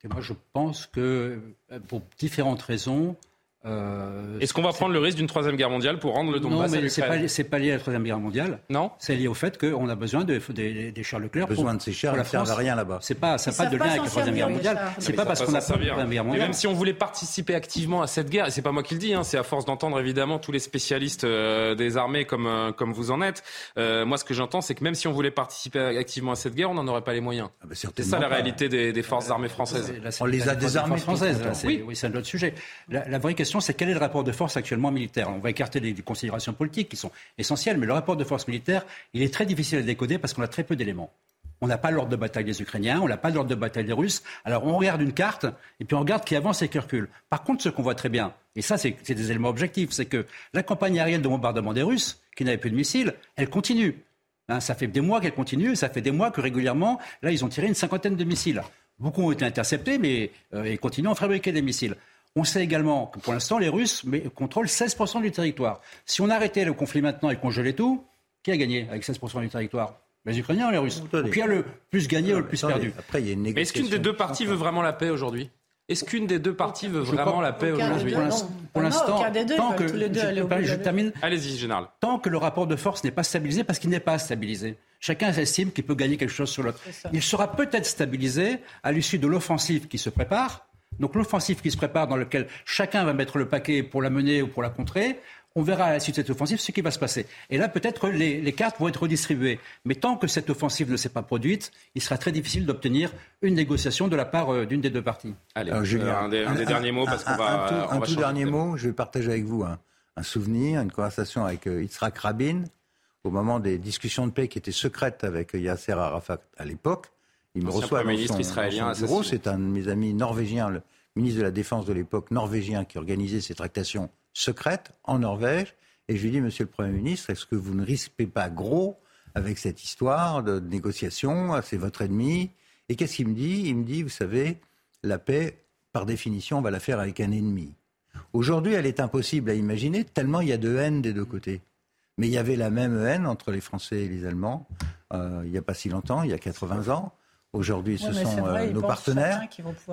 Moi, je pense que pour différentes raisons, euh, Est-ce qu'on va prendre le risque d'une troisième guerre mondiale pour rendre le Donbass Non, mais c'est pas, pas lié à la troisième guerre mondiale. Non. C'est lié au fait qu'on a besoin de, des Charles Leclerc. Besoin de ces chars, la France. rien là-bas. C'est pas, ça pas de lien avec la troisième guerre mondiale. C'est pas parce qu'on a pas la troisième guerre mondiale. même si on voulait participer activement à cette guerre, et c'est pas moi qui le dis, hein, c'est à force d'entendre évidemment tous les spécialistes euh, des armées comme euh, comme vous en êtes. Euh, moi, ce que j'entends, c'est que même si on voulait participer activement à cette guerre, on n'en aurait pas les moyens. Ah bah, c'est ça la réalité des, des forces armées françaises. on les a désarmées françaises. Oui, c'est un autre sujet. La, vraie question c'est quel est le rapport de force actuellement militaire? On va écarter les, considérations politiques qui sont essentielles, mais le rapport de force militaire, il est très difficile à décoder parce qu'on a très peu d'éléments. On n'a pas l'ordre de bataille des Ukrainiens, on n'a pas l'ordre de bataille des Russes. Alors on regarde une carte et puis on regarde qui avance et qui recule. Par contre, ce qu'on voit très bien, et ça c'est des éléments objectifs, c'est que la campagne aérienne de bombardement des Russes, qui n'avait plus de missiles, elle continue. Hein, ça fait des mois qu'elle continue, ça fait des mois que régulièrement, là, ils ont tiré une cinquantaine de missiles. Beaucoup ont été interceptés, mais euh, ils continuent à fabriquer des missiles. On sait également que pour l'instant, les Russes contrôlent 16% du territoire. Si on arrêtait le conflit maintenant et qu'on gelait tout, qui a gagné avec 16% du territoire? Les Ukrainiens ou les Russes Qui a le plus gagné ou le plus perdu Après, il y a une Est-ce qu'une des deux parties veut vraiment la paix aujourd'hui? Est-ce qu'une des deux parties veut vraiment la paix aujourd'hui? Pour l'instant, tant que je, termine. Allez-y, général. Tant que le rapport de force n'est pas stabilisé, parce qu'il n'est pas stabilisé. Chacun estime qu'il peut gagner quelque chose sur l'autre. Il sera peut-être stabilisé à l'issue de l'offensive qui se prépare. Donc l'offensive qui se prépare, dans laquelle chacun va mettre le paquet pour la mener ou pour la contrer, on verra à la suite de cette offensive ce qui va se passer. Et là, peut-être les, les, cartes vont être redistribuées. Mais tant que cette offensive ne s'est pas produite, il sera très difficile d'obtenir une négociation de la part euh, d'une des deux parties. Allez, euh, un, des, derniers mots, parce qu'on va. Un tout, dernier mot, je vais partager avec vous un, souvenir, une conversation avec euh, Yitzhak Rabin au moment des discussions de paix qui étaient secrètes avec Yasser Arafat à l'époque. Il me reçoit dans son, israélien bureau. C'est un de mes amis norvégiens, le ministre de la Défense de l'époque norvégien, qui organisait ces tractations secrète en Norvège. Et je lui dis, Monsieur le Premier ministre, est-ce que vous ne risquez pas gros avec cette histoire de négociation C'est votre ennemi? Et qu'est-ce qu'il me dit? Il me dit, vous savez, la paix, par définition, on va la faire avec un ennemi. Aujourd'hui, elle est impossible à imaginer, tellement il y a de haine des deux côtés. Mais il y avait la même haine entre les Français et les Allemands euh, il n'y a pas si longtemps, il y a 80 ans. Aujourd'hui, ce sont euh, nos partenaires.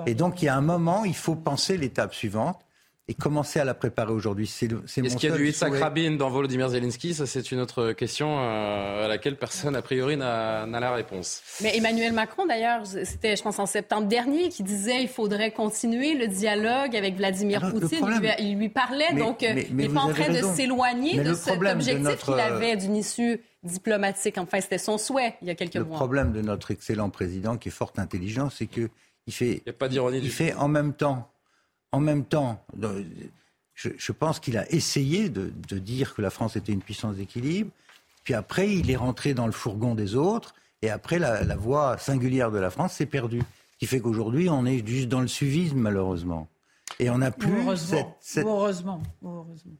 Et donc, il y a un moment, il faut penser l'étape suivante et commencer à la préparer aujourd'hui? C'est Est-ce qu'il y a du Yitzhak Rabin dans Volodymyr Zelensky? Ça, c'est une autre question euh, à laquelle personne, a priori, n'a la réponse. Mais Emmanuel Macron, d'ailleurs, c'était, je pense, en septembre dernier, qui disait qu'il faudrait continuer le dialogue avec Vladimir Poutine. il, lui, parlait, donc euh, il n'est pas en train de s'éloigner de cet objectif qu'il avait d'une issue diplomatique. Enfin, c'était son souhait il y a quelques mois. Le problème de notre excellent président, qui est fort intelligent, c'est qu'il fait, il, a pas d'ironie il fait en même temps en même temps, je, pense qu'il a essayé de, dire que la France était une puissance d'équilibre. Puis après, il est rentré dans le fourgon des autres. Et après, la, voie singulière de la France s'est perdue. Ce qui fait qu'aujourd'hui, on est juste dans le suivisme, malheureusement. Et on n'a plus cette... heureusement. heureusement.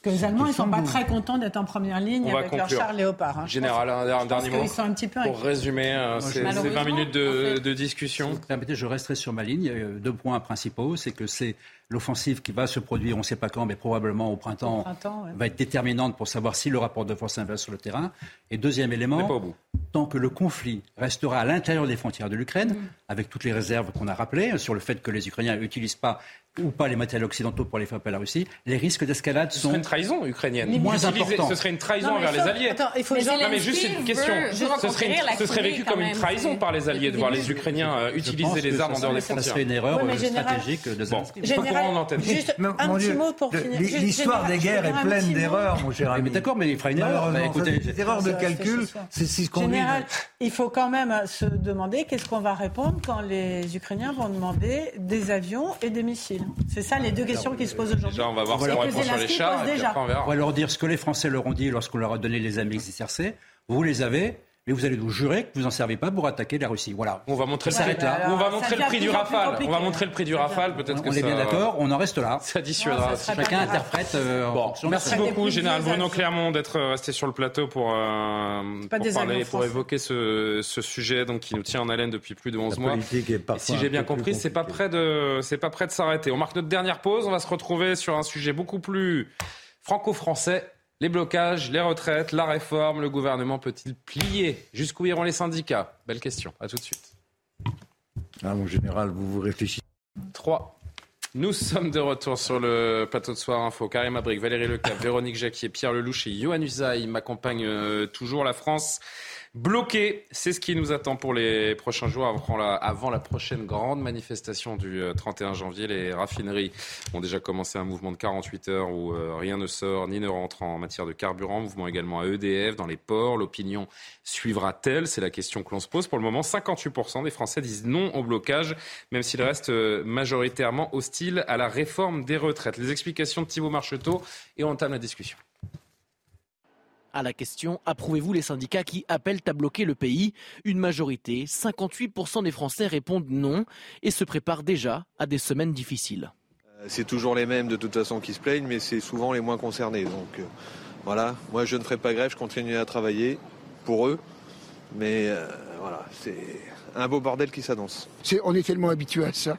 Parce que les Allemands, ils ne sont pas très contents d'être en première ligne avec leur char Léopard. Hein. Général, un, dernier mot. Sont un petit peu pour résumer euh, ces, 20 minutes de, de discussion. permettez, je resterai sur ma ligne. Deux points principaux. C'est que c'est l'offensive qui va se produire, on ne sait pas quand, mais probablement au printemps, va être déterminante pour savoir si le rapport de force inverse sur le terrain. Et deuxième élément, tant que le conflit restera à l'intérieur des frontières de l'Ukraine, mm. avec toutes les réserves qu'on a rappelées sur le fait que les Ukrainiens n'utilisent pas ou pas les matériels occidentaux pour les frapper à la Russie, les risques d'escalade sont. Ce serait une trahison ukrainienne. Moins importants. Ce serait une trahison envers les Alliés. Attends, il faut mais non, mais juste une question. Ce serait, ce serait vécu comme une trahison par les Alliés de voir les Ukrainiens euh, utiliser les armes en dehors des frontières. Ça serait une erreur stratégique de Zelensky. Général, juste un petit mot pour finir. L'histoire des guerres est pleine d'erreurs, mon cher ami. Mais d'accord, mais il fera une erreur. Cette erreur de calcul, c'est ce qu'on Général, il faut quand même se demander qu'est-ce qu'on va répondre quand les Ukrainiens vont demander des avions et des missiles. C'est ça les deux questions qui se posent aujourd'hui. Déjà, on va voir ce qu'on répond sur les chars. on, va leur dire ce que les Français leur ont dit lorsqu'on leur a donné les amis XRC. Vous les avez mais vous allez nous jurer que vous n'en servez pas pour attaquer la Russie. Voilà. On va montrer, le, là. on va montrer le prix du Rafale. On va montrer le prix du Rafale. Peut-être que on est bien d'accord. On en reste là. *laughs* Ça dissuadera. Chacun interprète. Euh, bon. Merci beaucoup, Général Bruno Clermont, d'être resté sur le plateau pour, euh, pour parler, pour évoquer ce, ce, sujet donc qui nous tient en haleine depuis plus de 11 mois. Et si j'ai bien compris, c'est pas prêt de, c'est pas prêt de s'arrêter. On marque notre dernière pause. On va se retrouver sur un sujet beaucoup plus franco-français les blocages, les retraites, la réforme, le gouvernement peut-il plier? Jusqu'où iront les syndicats? Belle question. À tout de suite. Ah, mon général, vous vous réfléchissez. 3. Nous sommes de retour sur le plateau de Soir Info. Karim Abric, Valérie Lecap, Véronique Jacquier, Pierre Lelouch et Yohann Usaï m'accompagnent euh, toujours. La France Bloqué, c'est ce qui nous attend pour les prochains jours avant la, prochaine grande manifestation du 31 euh, janvier. Les raffineries ont déjà commencé un mouvement de 48 heures où euh, rien ne sort ni ne rentre en matière de carburant. Mouvement également à EDF dans les ports. L'opinion suivra-t-elle? C'est la question que l'on se pose. Pour le moment, 58% des Français disent non au blocage, même s'ils restent euh, majoritairement hostiles à la réforme des retraites. Les explications de Thibault Marcheteau et on entame la discussion. À la question Approuvez-vous les syndicats qui appellent à bloquer le pays? Une majorité, 58% des Français répondent non et se préparent déjà à des semaines difficiles. Euh, c'est toujours les mêmes de toute façon qui se plaignent, mais c'est souvent les moins concernés. Donc euh, voilà, moi je ne ferai pas grève, je continuerai à travailler pour eux, mais euh, voilà, c'est un beau bordel qui s'annonce. on est tellement habitué à ça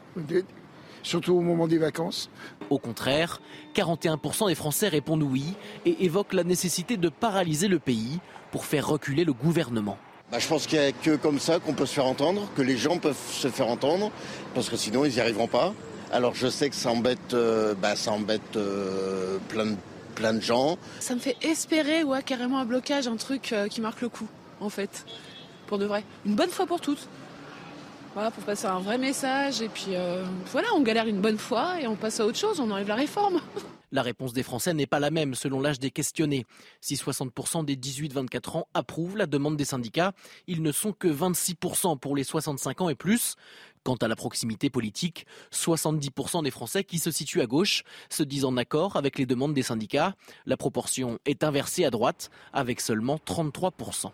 surtout au moment des vacances. Au contraire, 41% des Français répondent oui et évoquent la nécessité de paralyser le pays pour faire reculer le gouvernement. Bah, je pense qu'il n'y a que comme ça qu'on peut se faire entendre, que les gens peuvent se faire entendre, parce que sinon ils n'y arriveront pas. Alors je sais que ça embête, euh, bah, ça embête euh, plein, de, plein de gens. Ça me fait espérer ouais, carrément un blocage, un truc euh, qui marque le coup, en fait, pour de vrai. Une bonne fois pour toutes. Voilà, pour passer un vrai message. Et puis euh, voilà, on galère une bonne fois et on passe à autre chose, on enlève la réforme. *laughs* La réponse des Français n'est pas la même selon l'âge des questionnés. Si 60% des 18-24 ans approuvent la demande des syndicats, ils ne sont que 26% pour les 65 ans et plus. Quant à la proximité politique, 70% des Français qui se situent à gauche se disent en accord avec les demandes des syndicats. La proportion est inversée à droite avec seulement 33%.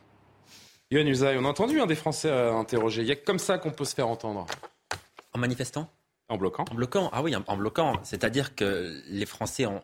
Yohann Usaï, on a entendu un des Français interroger. Il y a comme ça qu'on peut se faire entendre. En manifestant? En bloquant En bloquant, ah oui, en bloquant. C'est-à-dire que les Français ont,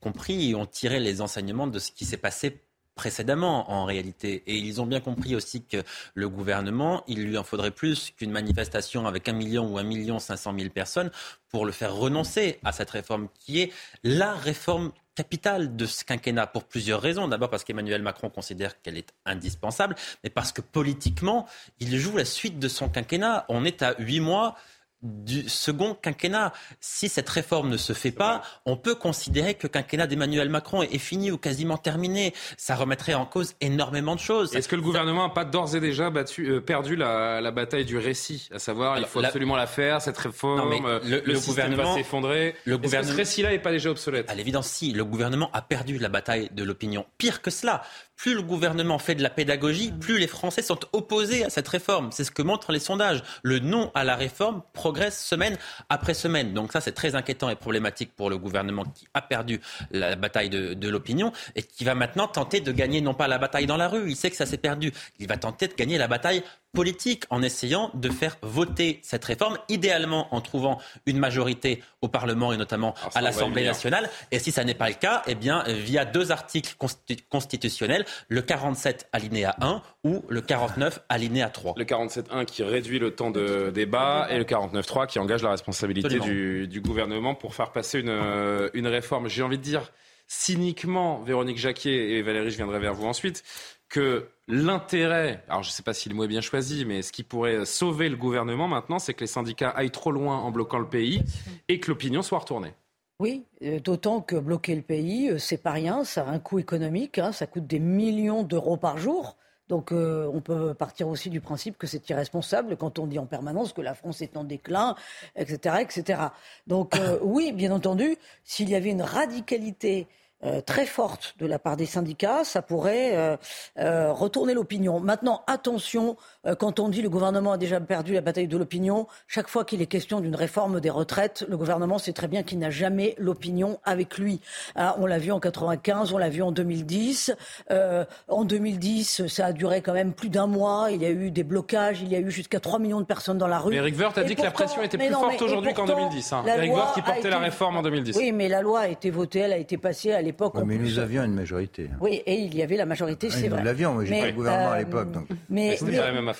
compris et ont tiré les enseignements de ce qui s'est passé précédemment en réalité. Et ils ont bien compris aussi que le gouvernement, il lui en faudrait plus qu'une manifestation avec un million ou un million cinq cent mille personnes pour le faire renoncer à cette réforme qui est la réforme capitale de ce quinquennat pour plusieurs raisons. D'abord parce qu'Emmanuel Macron considère qu'elle est indispensable, mais parce que politiquement, il joue la suite de son quinquennat. On est à huit mois du second quinquennat. Si cette réforme ne se fait pas, on peut considérer que le quinquennat d'Emmanuel Macron est fini ou quasiment terminé. Ça remettrait en cause énormément de choses. Est-ce que le gouvernement n'a pas d'ores et déjà battu, euh, perdu la, bataille du récit À savoir, il faut absolument la faire, cette réforme, le, le, gouvernement va s'effondrer. Le gouvernement... ce récit-là n'est pas déjà obsolète? À l'évidence, si. Le gouvernement a perdu la bataille de l'opinion. Pire que cela, plus le gouvernement fait de la pédagogie, plus les Français sont opposés à cette réforme. C'est ce que montrent les sondages. Le non à la réforme progresse semaine après semaine. Donc ça, c'est très inquiétant et problématique pour le gouvernement qui a perdu la bataille de, l'opinion et qui va maintenant tenter de gagner non pas la bataille dans la rue, il sait que ça s'est perdu, il va tenter de gagner la bataille politique en essayant de faire voter cette réforme, idéalement en trouvant une majorité au Parlement et notamment à l'Assemblée nationale. Et si ça n'est pas le cas, eh bien, via deux articles constitutionnels, le 47 alinéa 1 ou le 49 alinéa 3. Le 47.1 qui réduit le temps de débat et le 49.3 qui engage la responsabilité du, du, gouvernement pour faire passer une, euh, une réforme. J'ai envie de dire cyniquement, Véronique Jacquier et Valérie, je viendrai vers vous ensuite, que l'intérêt, alors je ne sais pas si le mot est bien choisi, mais ce qui pourrait sauver le gouvernement maintenant, c'est que les syndicats aillent trop loin en bloquant le pays et que l'opinion soit retournée. Oui, euh, d'autant que bloquer le pays, euh, c'est pas rien, ça a un coût économique, hein, ça coûte des millions d'euros par jour. Donc euh, on peut partir aussi du principe que c'est irresponsable quand on dit en permanence que la France est en déclin, etc. etc. Donc oui, bien entendu, s'il y avait une radicalité euh, très forte de la part des syndicats, ça pourrait euh, euh, retourner l'opinion. Maintenant, attention, quand on dit le gouvernement a déjà perdu la bataille de l'opinion, chaque fois qu'il est question d'une réforme des retraites, le gouvernement sait très bien qu'il n'a jamais l'opinion avec lui. Hein, on l'a vu en 95, on l'a vu en 2010. en 2010, ça a duré quand même plus d'un mois. Il y a eu des blocages, il y a eu jusqu'à 3 millions de personnes dans la rue. Mais Eric Woerth a dit que la pression était plus forte aujourd'hui qu'en 2010. Hein. Eric Woerth qui portait la réforme en 2010. Oui, mais la loi a été votée, elle a été passée à l'époque mais nous avions une majorité. Hein. Oui, et il y avait la majorité, c'est vrai. Nous l'avions, mais j'étais pas le gouvernement à l'époque. Mais,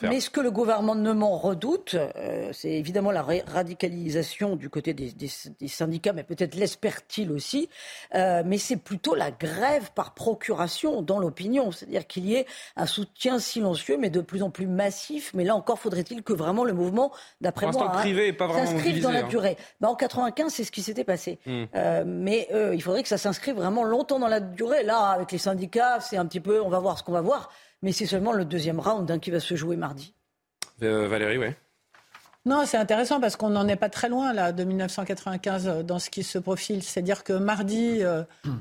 mais, ce que le gouvernement redoute, euh, c'est évidemment la radicalisation du côté des, syndicats, mais peut-être l'espère-t-il aussi, euh, mais c'est plutôt la grève par procuration dans l'opinion, c'est-à-dire qu'il y ait un soutien silencieux, mais de plus en plus massif. Mais là encore, faudrait-il que vraiment le mouvement, d'après moi, s'inscrive dans la hein. durée. Ben, en 95, c'est ce qui s'était passé. Hmm. Euh, mais il faudrait que ça s'inscrive vraiment longtemps dans la durée. Là, avec les syndicats, c'est un petit peu, on va voir ce qu'on va voir. Mais c'est seulement le deuxième round hein, qui va se jouer mardi. Euh, Valérie, oui. Non, c'est intéressant parce qu'on n'en est pas très loin là de 1995 euh, dans ce qui se profile. C'est-à-dire que mardi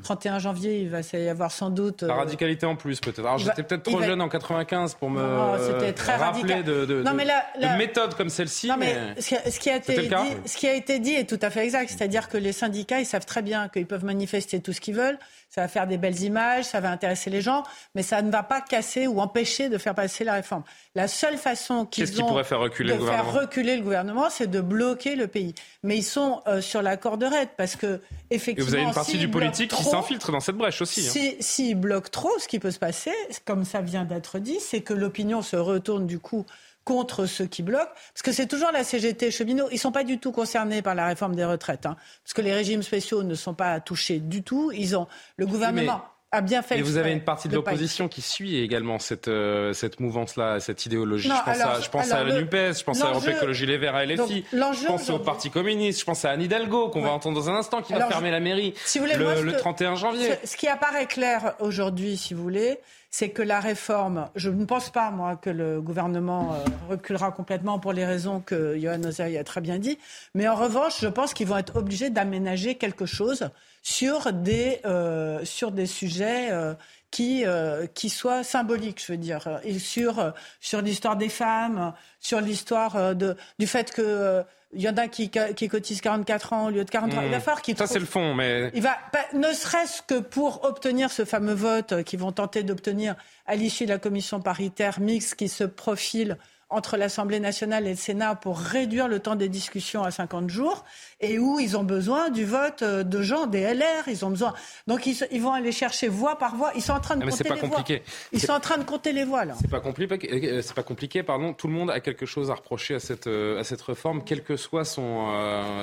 31 euh, janvier, il va y avoir sans doute la radicalité en plus peut-être. Alors j'étais peut-être trop jeune en 95 pour me très rappeler de, de, non, mais la, méthodes comme celle-ci. Non mais, ce, qui a été dit, ce qui a été dit est tout à fait exact. C'est-à-dire que les syndicats, ils savent très bien qu'ils peuvent manifester tout ce qu'ils veulent ça va faire des belles images, ça va intéresser les gens, mais ça ne va pas casser ou empêcher de faire passer la réforme. La seule façon qu'ils ont faire reculer de le faire reculer le gouvernement, c'est de bloquer le pays. Mais ils sont euh, sur la corde raide parce que effectivement, Et vous avez une partie du politique qui s'infiltre dans cette brèche aussi. Hein. S'ils bloquent trop, ce qui peut se passer, comme ça vient d'être dit, c'est que l'opinion se retourne du coup contre ceux qui bloquent, parce que c'est toujours la CGT cheminots. Ils ne sont pas du tout concernés par la réforme des retraites, hein, parce que les régimes spéciaux ne sont pas touchés du tout. Ils ont le gouvernement. A bien fait Mais vous avez une partie de, l'opposition qui suit également cette, euh, cette mouvance-là, cette idéologie. je pense, à, je pense à la NUPES, je pense à Europe Écologie Les Verts, à LFI, je pense au Parti communiste, je pense à Anne Hidalgo, qu'on va entendre dans un instant, qui va fermer la mairie si vous voulez, le, le 31 janvier. Ce, ce qui apparaît clair aujourd'hui, si vous voulez, c'est que la réforme, je ne pense pas, moi, que le gouvernement euh, reculera complètement pour les raisons que Johan Ozaï a très bien dit. Mais en revanche, je pense qu'ils vont être obligés d'aménager quelque chose sur des, euh, sur des sujets euh, qui, qui soient symboliques, je veux dire, sur, sur l'histoire des femmes, sur l'histoire du fait que il y en a qui, qui cotisent 44 ans au lieu de 43. ans. Il va hmm. falloir qu'ils Ça, c'est le fond, mais. Il va, ne serait-ce que pour obtenir ce fameux vote qu'ils vont tenter d'obtenir à l'issue de la commission paritaire mixte qui se profile entre l'Assemblée nationale et le Sénat pour réduire le temps des discussions à 50 jours et où ils ont besoin du vote euh, de gens des LR, ils ont besoin. Donc ils, ils vont aller chercher voix par voix. Ils sont en train de ah, compter les compliqué. voix. Ils sont en train de compter les voix là. C'est pas compliqué. Euh, c'est pas compliqué. Pardon. Tout le monde a quelque chose à reprocher à cette euh, à cette réforme, quelle que soit son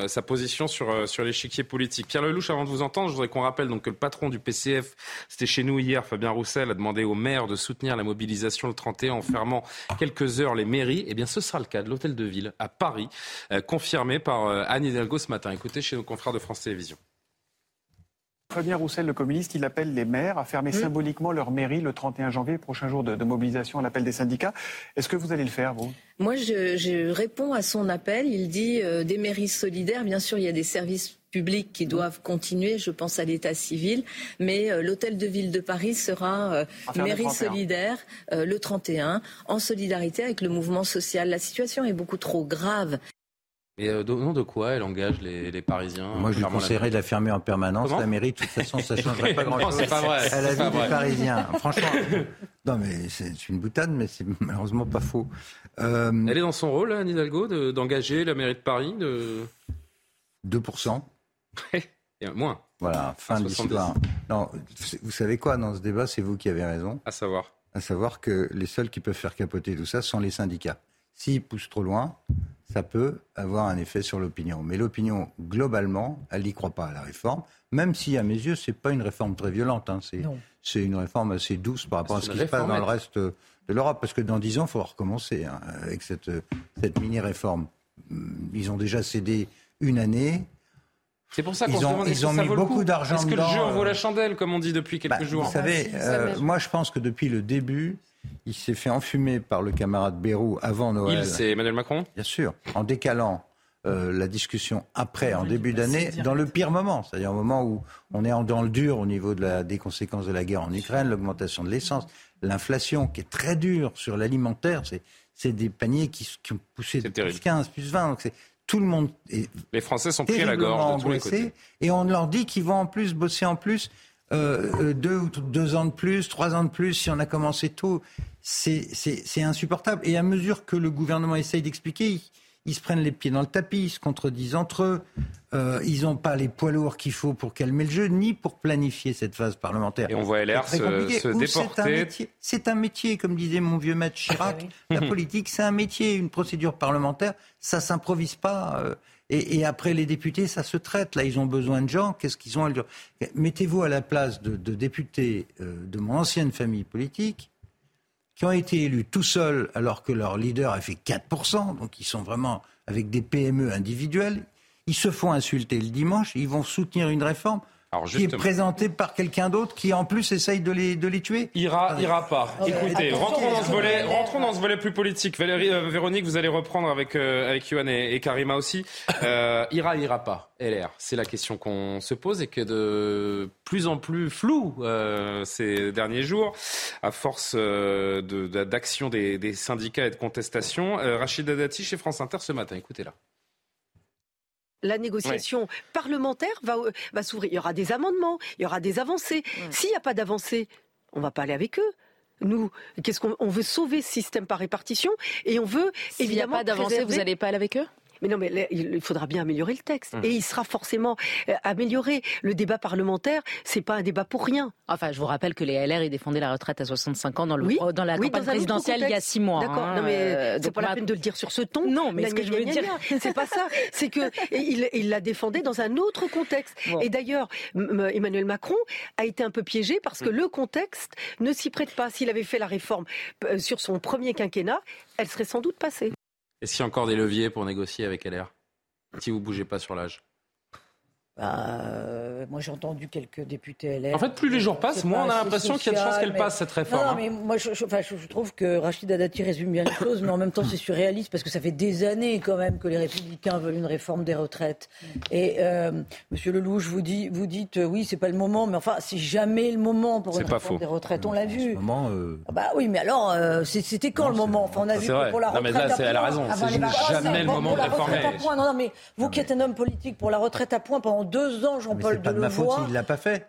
sa position sur sur l'échiquier politique. Pierre Lelouch, avant de vous entendre, je voudrais qu'on rappelle donc que le patron du PCF, c'était chez nous hier, Fabien Roussel, a demandé au maire de soutenir la mobilisation le 31 en fermant quelques heures les mairies. Eh bien, ce sera le cas de l'hôtel de ville à Paris, confirmé par Anne Hidalgo ce matin. Écoutez chez nos confrères de France Télévisions. Fabien Roussel, le communiste, il appelle les maires à fermer symboliquement leur mairie le 31 janvier, prochain jour de, mobilisation à l'appel des syndicats. Est-ce que vous allez le faire, vous? Moi, je, réponds à son appel. Il dit euh, des mairies solidaires. Bien sûr, il y a des services publics qui doivent continuer, je pense à l'état civil, mais euh, l'hôtel de ville de Paris sera euh, mairie solidaire le 31, en solidarité avec le mouvement social. La situation est beaucoup trop grave. Et euh, au nom de quoi elle engage les, Parisiens Moi, je lui conseillerais de la fermer en permanence. la mairie, de toute façon, ça ne *laughs* changerait pas grand-chose. c'est pas vrai. Elle a vu des Parisiens. Franchement, non, mais c'est une boutade, mais c'est malheureusement pas faux. Euh, elle est dans son rôle, Anne Hidalgo, d'engager la mairie de Paris de... 2%. *laughs* Et moins. Voilà, fin de l'histoire. Non, vous savez quoi, dans ce débat, c'est vous qui avez raison. À savoir À savoir que les seuls qui peuvent faire capoter tout ça sont les syndicats. S'ils poussent trop loin, ça peut avoir un effet sur l'opinion. Mais l'opinion, globalement, elle n'y croit pas à la réforme, même si, à mes yeux, ce n'est pas une réforme très violente. Hein. C'est une réforme assez douce par rapport à ce qui se passe dans le reste de l'Europe. Parce que dans dix ans, il faut recommencer hein, avec cette, cette mini-réforme. Ils ont déjà cédé une année. C'est pour ça qu'on ils ont, ils ont mis beaucoup d'argent Est-ce que le jeu en vaut la chandelle, comme on dit depuis quelques bah, jours Vous savez, euh, moi je pense que depuis le début, il s'est fait enfumer par le camarade Bérou avant Noël. Il, c'est Emmanuel Macron? Bien sûr, en décalant euh, la discussion après, en début d'année, dans le pire moment, c'est-à-dire au moment où on est en dans le dur au niveau de la, des conséquences de la guerre en Ukraine, l'augmentation de l'essence, l'inflation qui est très dure sur l'alimentaire, c'est, des paniers qui, ont poussé de plus 15, plus 20, donc c'est, tout le monde est Les Français sont pris à la gorge de tous les côtés. Et on leur dit qu'ils vont en plus bosser en plus euh, euh, deux, deux ans de plus, trois ans de plus, si on a commencé tôt, c'est insupportable. Et à mesure que le gouvernement essaye d'expliquer, ils, se prennent les pieds dans le tapis, ils se contredisent entre eux. Euh, ils n'ont pas les poids lourds qu'il faut pour calmer le jeu, ni pour planifier cette phase parlementaire. Et on voit LR se, se déporter. C'est un, métier, comme disait mon vieux maître Chirac. La politique, c'est un métier. Une procédure parlementaire, ça s'improvise pas. Et, après, les députés, ça se traite. Là, ils ont besoin de gens. Qu'est-ce qu'ils ont à dire Mettez-vous à la place de, députés euh, de mon ancienne famille politique qui ont été élus tout seuls alors que leur leader a fait 4%, donc ils sont vraiment avec des PME individuelles. Ils se font insulter le dimanche, ils vont soutenir une réforme Alors qui est présenté par quelqu'un d'autre qui en plus essaye de les, de les tuer Ira, ira pas. Écoutez, rentrons dans, ce volet, rentrons dans ce volet plus politique. Valérie, euh, Véronique, vous allez reprendre avec, euh, avec Yohan et, Karima aussi. *laughs* Euh, ira, ira pas, LR C'est la question qu'on se pose et que de plus en plus flou euh, ces derniers jours, à force d'action des, des, syndicats et de contestation. Rachida Dati chez France Inter ce matin, écoutez-la la négociation parlementaire va, euh, va s'ouvrir. Il y aura des amendements, il y aura des avancées. S'il n'y a pas d'avancées, on ne va pas aller avec eux. Nous, qu'est-ce qu'on veut sauver ce système par répartition et on veut évidemment. S'il n'y a pas d'avancées, vous n'allez pas aller avec eux? Mais non, mais il faudra bien améliorer le texte. Hum. Et il sera forcément euh, amélioré. Le débat parlementaire, c'est pas un débat pour rien. Enfin, je vous rappelle que les LR, ils défendaient la retraite à 65 ans dans, le, dans la campagne présidentielle il y a six mois. D'accord, hein, non mais euh, c'est pas la peine de le dire sur ce ton. Non, mais ce que je veux dire, c'est pas ça. C'est que il, la défendait dans un autre contexte. Et d'ailleurs, Emmanuel Macron a été un peu piégé parce que hum. le contexte ne s'y prête pas. S'il avait fait la réforme euh, sur son premier quinquennat, elle serait sans doute passée. Est-ce qu'il y a encore des leviers pour négocier avec LR si vous ne bougez pas sur l'âge? Bah, euh, moi, j'ai entendu quelques députés LR. En fait, plus les jours passent, moins on a l'impression qu'il y a de chances qu'elle passe, cette réforme. Non, mais moi, je, trouve que Rachida Dati résume bien les choses, mais en même temps, c'est surréaliste parce que ça fait des années, quand même, que les Républicains veulent une réforme des retraites. Et, euh, Monsieur Lelouch, vous, dit, vous dites, euh, oui, c'est pas le moment, mais enfin, c'est jamais le moment pour une réforme des retraites. On l'a vu. Moment, ah bah oui, mais alors, c'était quand le moment? Enfin, on a vu que pour la retraite. Non, mais là, elle a raison. C'est jamais le moment de réformer. Non, non, mais vous qui êtes un homme politique, pour la retraite à point pendant deux ans, Jean-Paul Delevoye. C'est pas de ma faute s'il l'a pas fait.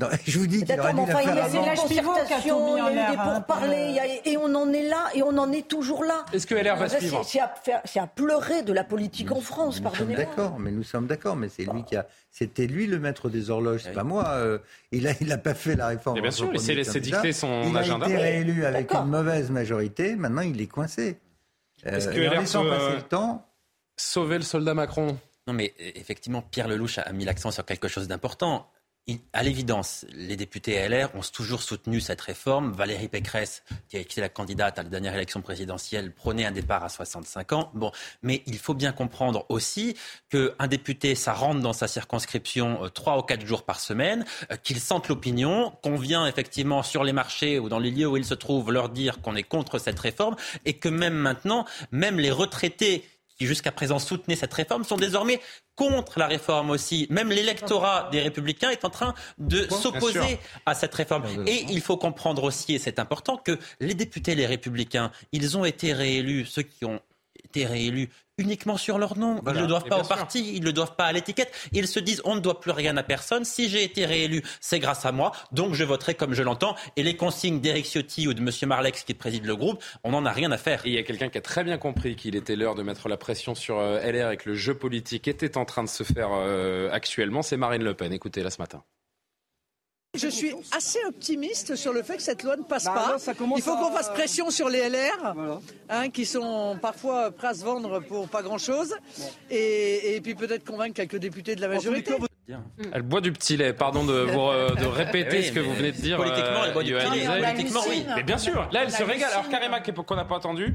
*laughs* je vous dis qu'il aurait dû la faire avant. C'est la concertation, il y a eu des pourparlers, et on en est là, et on en est toujours là. Est-ce que LR va suivre C'est à, pleurer de la politique en France, pardonnez-moi. D'accord, mais nous sommes d'accord, mais c'est lui qui a... C'était lui le maître des horloges, c'est pas moi. Euh, il a, il a pas fait la réforme. bien sûr, il s'est dicté son agenda. Il a été réélu avec une mauvaise majorité, maintenant il est coincé. Est-ce euh, que LR peut passer le temps sauver le soldat Macron? Non, mais euh, effectivement, Pierre Lelouch a mis l'accent sur quelque chose d'important. À l'évidence, les députés LR ont toujours soutenu cette réforme. Valérie Pécresse, qui a été la candidate à la dernière élection présidentielle, prenait un départ à 65 ans. Bon, mais il faut bien comprendre aussi qu'un député, ça rentre dans sa circonscription euh, trois ou quatre jours par semaine, euh, qu'il sente l'opinion, qu'on vient effectivement sur les marchés ou dans les lieux où ils se trouvent leur dire qu'on est contre cette réforme et que même maintenant, même les retraités qui jusqu'à présent soutenaient cette réforme sont désormais contre la réforme aussi. Même l'électorat des républicains est en train de s'opposer à cette réforme. Et il faut comprendre aussi, et c'est important, que les députés, les républicains, ils ont été réélus, ceux qui ont été réélus uniquement sur leur nom. Ils ne le doivent pas au parti, ils ne le doivent pas à l'étiquette. Ils se disent on ne doit plus rien à personne. Si j'ai été réélu, c'est grâce à moi, donc je voterai comme je l'entends. Et les consignes d'Éric Ciotti ou de M. Marlex qui préside le groupe, on n'en a rien à faire. il y a quelqu'un qui a très bien compris qu'il était l'heure de mettre la pression sur euh, LR et que le jeu politique était en train de se faire euh, actuellement. C'est Marine Le Pen. Écoutez-la ce matin. Je suis assez optimiste sur le fait que cette loi ne passe bah, pas. Il faut qu'on fasse pression sur les LR, hein, qui sont parfois prêts à se vendre pour pas grand-chose, et, puis peut-être convaincre quelques députés de la majorité. Elle boit du petit lait, pardon de, de *laughs* répéter ce que vous venez de dire. Politiquement, elle boit du petit lait. Politiquement, oui. Mais bien sûr, là, elle se régale. Alors, Karima, qu'on n'a pas entendu.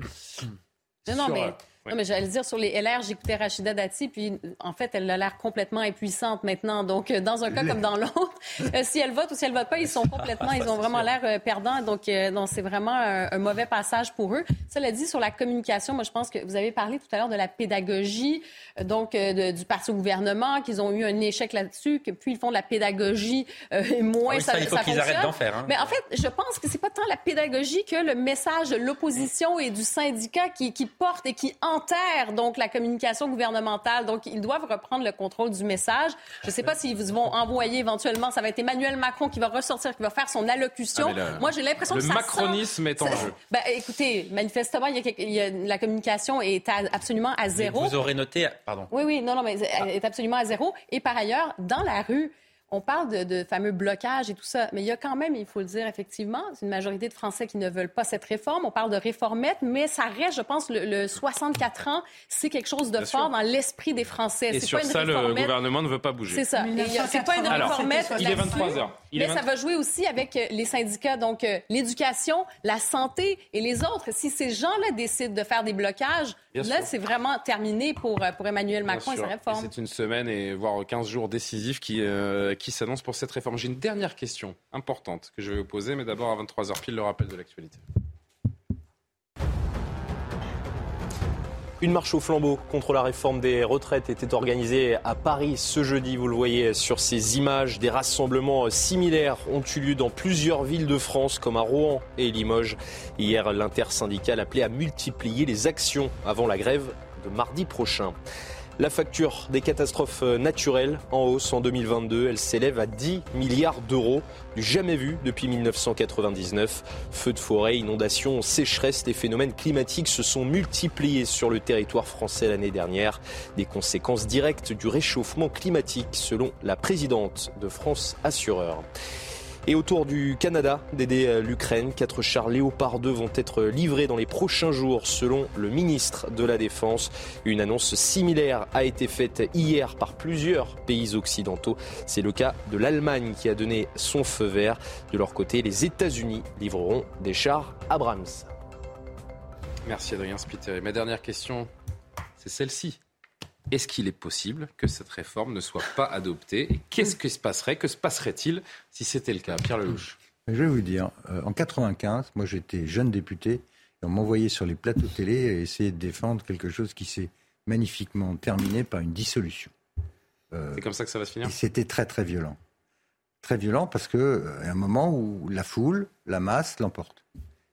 Non, non, mais euh, non, mais j'allais dire sur les LR, j'écoutais Rachida Dati, puis en fait, elle a l'air complètement impuissante maintenant. Donc, euh, dans un cas comme dans l'autre, euh, si elle vote ou si elle vote pas, ils sont complètement, ils ont vraiment l'air euh, perdants. Donc, donc c'est vraiment un, mauvais passage pour eux. Cela dit, sur la communication, moi, je pense que vous avez parlé tout à l'heure de la pédagogie, donc du parti au gouvernement, qu'ils ont eu un échec là-dessus, que puis ils font de la pédagogie et moins ah ça, il faut qu'ils arrêtent d'en faire. Hein. Mais en fait, je pense que c'est pas tant la pédagogie que le message de l'opposition et du syndicat qui, qui porte et qui enterre donc la communication gouvernementale. Donc, ils doivent reprendre le contrôle du message. Je ne sais pas s'ils vont envoyer éventuellement. Ça va être Emmanuel Macron qui va ressortir, qui va faire son allocution. Ah, Moi, j'ai l'impression que le macronisme est en jeu. *laughs* Ben, écoutez, manifestement, il y a, la communication est absolument à zéro. vous aurez noté, pardon. Oui, oui, non, non, mais elle est absolument à zéro. Et par ailleurs, dans la rue, on parle de, fameux blocages et tout ça, mais il y a quand même, il faut le dire effectivement, une majorité de Français qui ne veulent pas cette réforme. On parle de réformette, mais ça reste, je pense, le, 64 ans, c'est quelque chose de fort dans l'esprit des Français. Et sur ça, le gouvernement ne veut pas bouger. C'est ça. C'est pas une réformette. il est 23 h mais ça va jouer aussi avec euh, les syndicats, donc euh, l'éducation, la santé et les autres. Si ces gens-là décident de faire des blocages, là, c'est vraiment terminé pour, euh, pour Emmanuel Macron et sa réforme. C'est une semaine et voire 15 jours décisifs qui qui s'annonce pour cette réforme. J'ai une dernière question importante que je vais vous poser, mais d'abord à 23h pile le rappel de l'actualité. Une marche au flambeau contre la réforme des retraites était organisée à Paris ce jeudi. Vous le voyez sur ces images. Des rassemblements similaires ont eu lieu dans plusieurs villes de France, comme à Rouen et Limoges. Hier, l'intersyndicale appelait à multiplier les actions avant la grève de mardi prochain. La facture des catastrophes naturelles en hausse en 2022, elle s'élève à 10 milliards d'euros, du jamais vu depuis 1999. Feux de forêt, inondations, sécheresse, les phénomènes climatiques se sont multipliés sur le territoire français l'année dernière. Des conséquences directes du réchauffement climatique, selon la présidente de France Assureur. Et autour du Canada d'aider l'Ukraine, quatre chars Léopard 2 vont être livrés dans les prochains jours selon le ministre de la Défense. Une annonce similaire a été faite hier par plusieurs pays occidentaux. C'est le cas de l'Allemagne qui a donné son feu vert. De leur côté, les États-Unis livreront des chars Abrams. Merci Adrien Spiteri. Ma dernière question, c'est celle-ci. Est-ce qu'il est possible que cette réforme ne soit pas adoptée Et qu'est-ce qui se passerait Que se passerait-il si c'était le cas? Pierre Lelouch. Je vais vous dire, euh, en 95, moi j'étais jeune député et on m'envoyait sur les plateaux télé et essayer de défendre quelque chose qui s'est magnifiquement terminé par une dissolution. Euh, C'est comme ça que ça va se finir? c'était très très violent. Très violent parce qu'il euh, y a un moment où la foule, la masse l'emporte.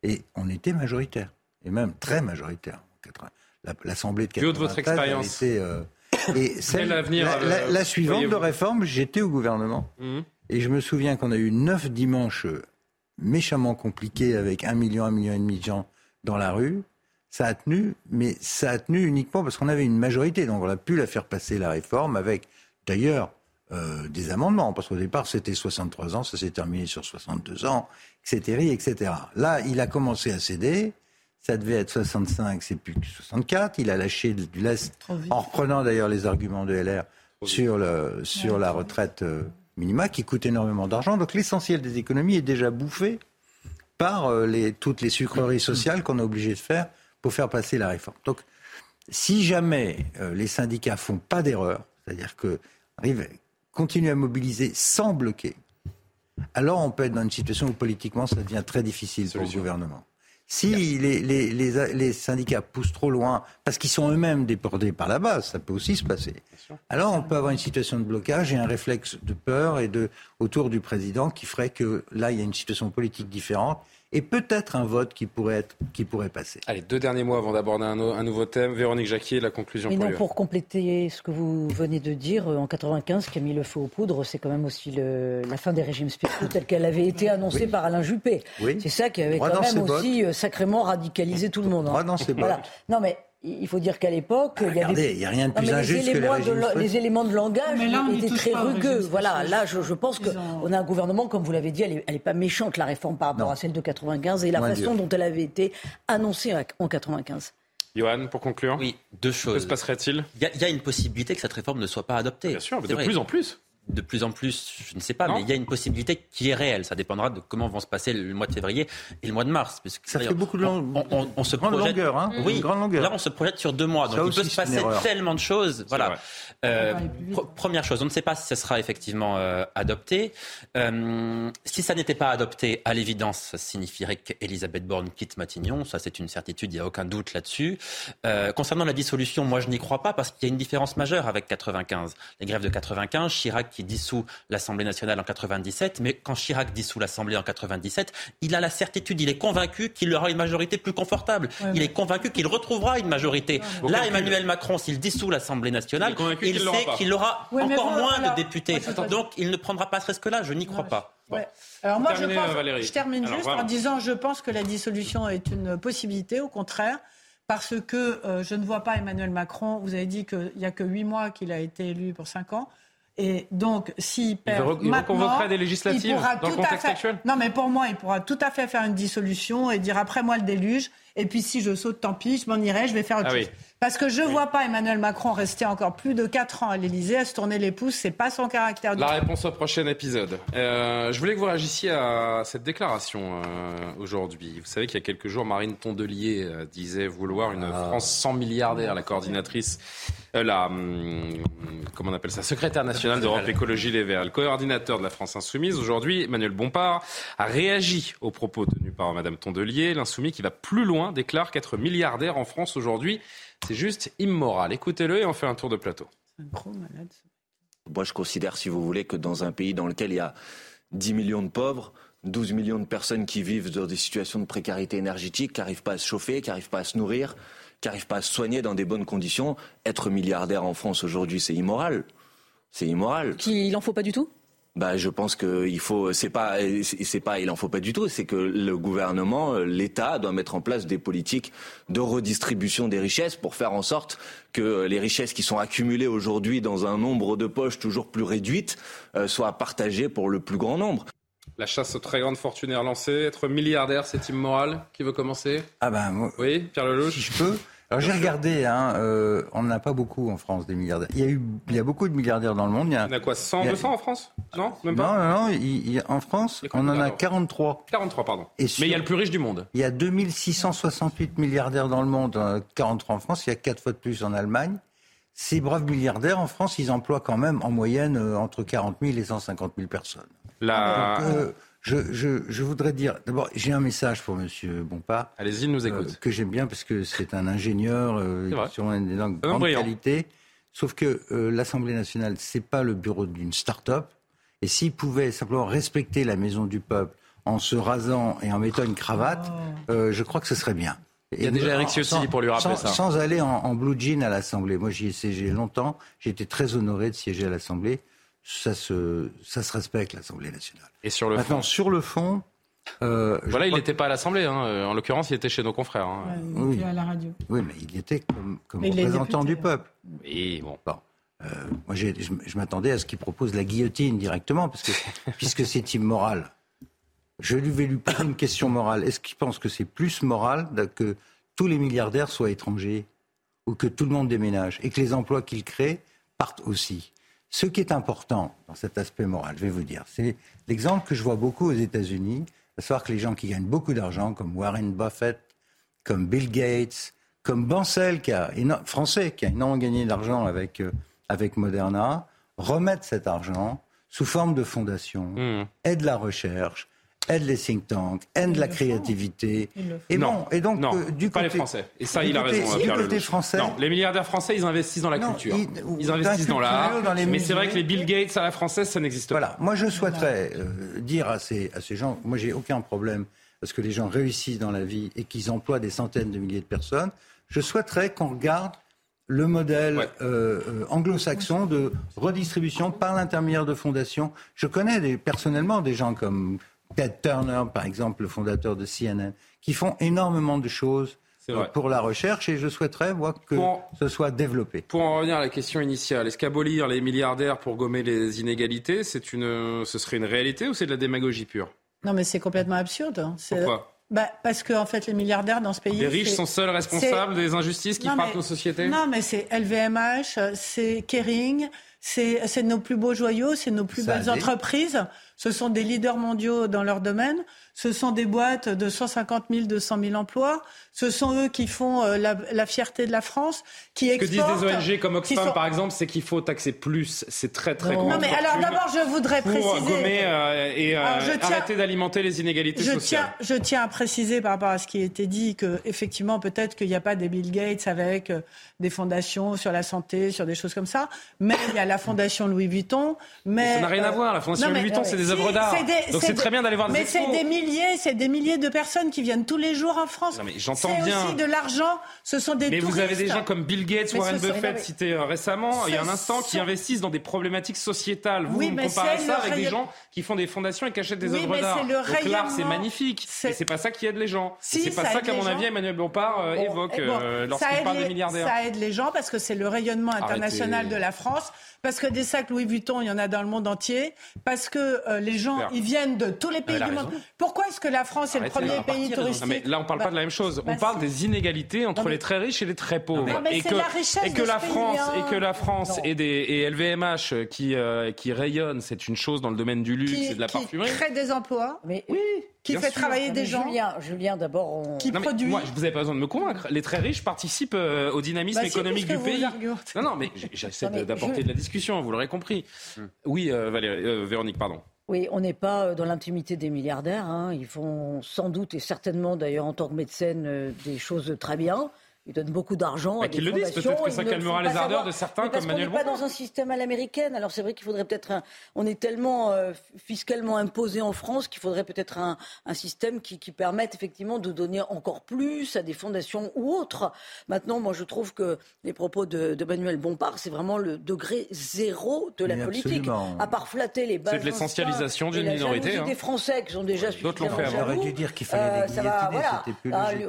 Et on était majoritaire, et même très majoritaire. L'Assemblée de 93 Du haut de votre expérience. Euh, et *coughs* celle, Quel avenir, la, la- euh, la suivante de réforme, j'étais au gouvernement. Mhm. Et je me souviens qu'on a eu neuf dimanches méchamment compliqués avec un million, un million et demi de gens dans la rue. Ça a tenu, mais ça a tenu uniquement parce qu'on avait une majorité. Donc on a pu la faire passer, la réforme, avec d'ailleurs euh, des amendements. Parce qu'au départ, c'était 63 ans, ça s'est terminé sur 62 ans, etc., etc. Là, il a commencé à céder. Ça devait être 65, c'est plus que 64. Il a lâché du lest, en reprenant d'ailleurs les arguments de LR sur, le, sur la retraite euh, minima, qui coûte énormément d'argent. Donc l'essentiel des économies est déjà bouffé par euh, les, toutes les sucreries sociales qu'on est obligé de faire pour faire passer la réforme. Donc, si jamais euh, les syndicats font pas d'erreur, c'est-à-dire que arrivent, continuent à mobiliser sans bloquer, alors on peut être dans une situation où politiquement ça devient très difficile pour le gouvernement. Si les, les, les, les syndicats poussent trop loin, parce qu'ils sont eux-mêmes déportés par la base, ça peut aussi se passer. Alors on peut avoir une situation de blocage et un réflexe de peur et de autour du président qui ferait que là il y a une situation politique différente et peut-être un vote qui pourrait être qui pourrait passer. Allez, deux derniers mots avant d'aborder un, no- un nouveau thème. Véronique Jacquier, la conclusion Mais pour non, lui. pour compléter ce que vous venez de dire, euh, en 95, qui a mis le feu aux poudres, c'est quand même aussi le- la fin des régimes spéciaux telle qu'elle avait été annoncée par Alain Juppé. Oui. C'est ça qui avait Droit quand même aussi euh, sacrément radicalisé tout le monde. hein. Droit dans ses Voilà. bottes. Non mais il faut dire qu'à l'époque, il y regardez, avait il y a rien de Non, plus injuste que les éléments de la- spéciaux. les éléments de langage là, n'y étaient très rugueux. Voilà, là, je, je pense qu'on a un gouvernement, comme vous l'avez dit, elle n'est pas méchante la réforme par rapport Non. à celle de 95 et la de façon Dieu. dont elle avait été annoncée en 95. Johan, pour conclure. Oui, deux choses. Que se passerait-il? Il y, a- il y a une possibilité que cette réforme ne soit pas adoptée. Bien sûr, mais de vrai. plus en plus. De plus en plus, je ne sais pas, Non. mais il y a une possibilité qui est réelle. Ça dépendra de comment vont se passer le mois de février et le mois de mars. Parce que, Ça fait beaucoup de long- on, on- on se grande projette, longueur, hein, Oui, une grande longueur. Là, on se projette sur deux mois. Donc, Ça il aussi, peut se passer tellement de choses. Voilà. Euh, pr- première chose, on ne sait pas si ce sera effectivement euh, adopté. Euh, si ça n'était pas adopté, à l'évidence, ça signifierait qu'Elisabeth Borne quitte Matignon. Ça, c'est une certitude, il n'y a aucun doute là-dessus. Euh, concernant la dissolution, moi, je n'y crois pas parce qu'il y a une différence majeure avec 95. Les grèves de 95, Chirac qui dissout l'Assemblée nationale en 97, mais quand Chirac dissout l'Assemblée en 97, il a la certitude, il est convaincu qu'il aura une majorité plus confortable. Ouais, il est convaincu qu'il retrouvera une majorité. Là. Emmanuel Macron, s'il dissout l'Assemblée nationale, Il sait qu'il aura encore bon, moins voilà. de députés. Donc, il ne prendra pas ce risque-là. Je n'y crois pas. Ouais. Alors moi, je, Terminez, pense- Valérie. je termine Alors, juste en disant, je pense que la dissolution est une possibilité, au contraire, parce que euh, je ne vois pas Emmanuel Macron. Vous avez dit qu'il n'y a que huit mois qu'il a été élu pour cinq ans. Et donc, s'il perd il maintenant, reconvoquerait des législatives il pourra dans le tout à contexte fait- actuel Non, mais pour moi, il pourra tout à fait faire une dissolution et dire après moi le déluge. Et puis si je saute, tant pis, je m'en irai, je vais faire autre Ah chose. Parce que je ne vois pas Emmanuel Macron rester encore plus de 4 ans à l'Élysée à se tourner les pouces. C'est pas son caractère. La réponse au prochain épisode. Euh, je voulais que vous réagissiez à cette déclaration euh, aujourd'hui. Vous savez qu'il y a quelques jours, Marine Tondelier euh, disait vouloir une Ah. France sans milliardaires, la coordinatrice, la, hum, comment on appelle ça, secrétaire nationale d'Europe Écologie Les Verts, le coordinateur de la France Insoumise. Aujourd'hui, Emmanuel Bompard a réagi aux propos tenus par Madame Tondelier. L'insoumis qui va plus loin déclare qu'être milliardaire en France aujourd'hui, c'est juste immoral. Écoutez-le et on fait un tour de plateau. Moi, je considère, si vous voulez, que dans un pays dans lequel il y a 10 millions de pauvres, 12 millions de personnes qui vivent dans des situations de précarité énergétique, qui n'arrivent pas à se chauffer, qui n'arrivent pas à se nourrir, qui n'arrivent pas à se soigner dans des bonnes conditions, être milliardaire en France aujourd'hui, c'est immoral. C'est immoral. Qu'il en faut pas du tout? Bah, je pense que il faut, c'est pas, c'est pas, il en faut pas du tout. C'est que le gouvernement, l'État doit mettre en place des politiques de redistribution des richesses pour faire en sorte que les richesses qui sont accumulées aujourd'hui dans un nombre de poches toujours plus réduites euh, soient partagées pour le plus grand nombre. La chasse aux très grandes fortunes est relancée. Être milliardaire, c'est immoral. Qui veut commencer? Ah ben moi, Oui, Pierre Lelouch? Si je peux. Alors j'ai regardé, hein, euh, on n'en a pas beaucoup en France des milliardaires. Il y a eu, il y a beaucoup de milliardaires dans le monde. Il y a, On a quoi 100, il y a- 200 en France? Non, même pas? Non, non, non. il- il en France, on en a 43. 43, pardon. Et Mais sur- il y a le plus riche du monde. Il y a 2668 milliardaires dans le monde, euh, 43 en France, il y a 4 fois de plus en Allemagne. Ces braves milliardaires, en France, ils emploient quand même en moyenne euh, entre 40 000 et 150 000 personnes. La... Donc, euh, je, je- je voudrais dire, d'abord, j'ai un message pour Monsieur Bompard. Allez-y, nous écoute. euh, que j'aime bien parce que c'est un ingénieur, euh, a une langue grande brillant. qualité. Sauf que euh, l'Assemblée nationale, c'est pas le bureau d'une start-up. Et s'il pouvait simplement respecter la maison du peuple en se rasant et en mettant une cravate, euh, je crois que ce serait bien. Il y a déjà Eric Ciotti sans- pour lui rappeler sans- ça. Sans aller en, en blue jean à l'Assemblée. Moi, j'y ai siégé longtemps. J'ai été très honoré de siéger à l'Assemblée. Ça se, ça se respecte, l'Assemblée nationale. Et sur le Maintenant, fond sur le fond, euh, Voilà, il n'était pas à l'Assemblée. hein. Euh, En l'occurrence, il était chez nos confrères. hein. Oui. à la radio. Oui, mais il était comme, représentant du peuple. Oui, bon. Euh, moi, je, je m'attendais à ce qu'il propose la guillotine directement, parce que, *laughs* puisque c'est immoral. Je lui vais lui poser une question morale. Est-ce qu'il pense que c'est plus moral que tous les milliardaires soient étrangers ou que tout le monde déménage et que les emplois qu'il crée partent aussi? Ce qui est important dans cet aspect moral, je vais vous dire, c'est l'exemple que je vois beaucoup aux États-Unis, à savoir que les gens qui gagnent beaucoup d'argent, comme Warren Buffett, comme Bill Gates, comme Bancel, qui a français, qui a énormément gagné d'argent avec, euh, avec Moderna, remettent cet argent sous forme de fondation, Mmh. aident la recherche, aident les think tanks, aident la créativité. Et, non, bon, et donc, non, euh, du pas côté, les Français. Et ça, il a côté- raison, Pierre du côté français, Non, les milliardaires français, ils investissent dans la Non, culture. ils- investissent dans l'art. Mais c'est vrai que les Bill Gates à la française, ça n'existe pas. Voilà, moi je souhaiterais euh, dire à ces, à ces gens, moi j'ai aucun problème parce que les gens réussissent dans la vie et qu'ils emploient des centaines de milliers de personnes, je souhaiterais qu'on regarde le modèle euh, euh, anglo-saxon de redistribution par l'intermédiaire de fondations. Je connais des, personnellement des gens comme Ted Turner, par exemple, le fondateur de CNN, qui font énormément de choses pour la recherche et je souhaiterais moi, que Pour- ce soit développé. Pour en revenir à la question initiale, est-ce qu'abolir les milliardaires pour gommer les inégalités, c'est une, ce serait une réalité ou c'est de la démagogie pure? Non, mais c'est complètement absurde. hein. Pourquoi? Bah, Parce qu'en fait, les milliardaires dans ce pays. Les riches sont seuls responsables des injustices qui frappent nos sociétés? Non, mais c'est LVMH, c'est Kering, c'est nos plus beaux joyaux, c'est nos plus Ça belles entreprises. Ce sont des leaders mondiaux dans leur domaine. Ce sont des boîtes de 150 000, 200 000 emplois. Ce sont eux qui font euh, la, la fierté de la France, qui Ce que disent exportent. des ONG comme Oxfam, sont- par exemple, c'est qu'il faut taxer plus. C'est très, très Non, mais alors d'abord, je voudrais pour préciser. gommer euh, et euh, Alors, je tiens- arrêter d'alimenter les inégalités Je sociales. tiens, je tiens à préciser par rapport à ce qui a été dit que effectivement peut-être qu'il n'y a pas des Bill Gates avec euh, des fondations sur la santé, sur des choses comme ça, mais il y a la fondation Louis Vuitton. Mais ça n'a rien à voir, la Fondation non, Louis Vuitton, c'est des œuvres Si, d'art. Donc c'est très bien d'aller voir des Mais c'est des milliers, c'est des milliers de personnes qui viennent tous les jours en France. J'entends C'est bien. aussi de l'argent. Ce sont des Mais vous avez des gens comme Bill Gates, Mais Warren Buffett, cités euh, récemment, il y a un instant, qui investissent dans des problématiques sociétales. Vous, Oui, vous comparez c'est ça avec des gens qui font des fondations et qui achètent des Oui, œuvres mais d'art. c'est l'art, c'est magnifique. Et c'est pas ça qui aide les gens. Si, c'est pas ça qu'à mon gens. avis, Emmanuel Bompard euh, évoque Eh bon, euh, lorsqu'il parle les- des milliardaires. Ça aide les gens parce que c'est le rayonnement international Arrêtez. de la France, parce que des sacs Louis Vuitton, il y en a dans le monde entier, parce que euh, les gens, ils viennent de tous les pays du monde. Pourquoi est-ce que la France est le premier pays touristique mais Là, on ne parle pas de la même chose. on parle des inégalités entre les très riches et les très pauvres. et, que, la et que la France et que la France et, des, et LVMH qui euh, qui rayonnent, c'est une chose dans le domaine du luxe et de la parfumerie. Qui crée des emplois. Mais oui qui fait travailler des gens. Julien, Julien d'abord, on... qui produit. Moi, vous n'avez pas besoin de me convaincre. Les très riches participent euh, au dynamisme bah, économique du pays. Non, non, mais j'essaie d'apporter de la discussion. Vous l'aurez compris. Hmm. Oui, euh, Valérie, euh, Véronique, pardon. Oui, on n'est pas dans l'intimité des milliardaires. Hein. Ils font sans doute et certainement, d'ailleurs, en tant que médecine, des choses très bien. Ils donnent beaucoup d'argent à des le disent, peut-être que ça calmera les ardeurs de certains comme Manuel On n'est pas dans un système à l'américaine. Alors c'est vrai qu'il faudrait peut-être un... On est tellement euh, fiscalement imposé en France qu'il faudrait peut-être un, un, système qui, qui, permette effectivement de donner encore plus à des fondations ou autres. Maintenant, moi je trouve que les propos de, de Manuel Bompard, c'est vraiment le degré zéro de la politique. À part flatter les bases. C'est de l'essentialisation d'une minorité. Hein. des Français qui sont déjà D'autres l'ont fait. J'aurais dû dire qu'il fallait euh, va, voilà.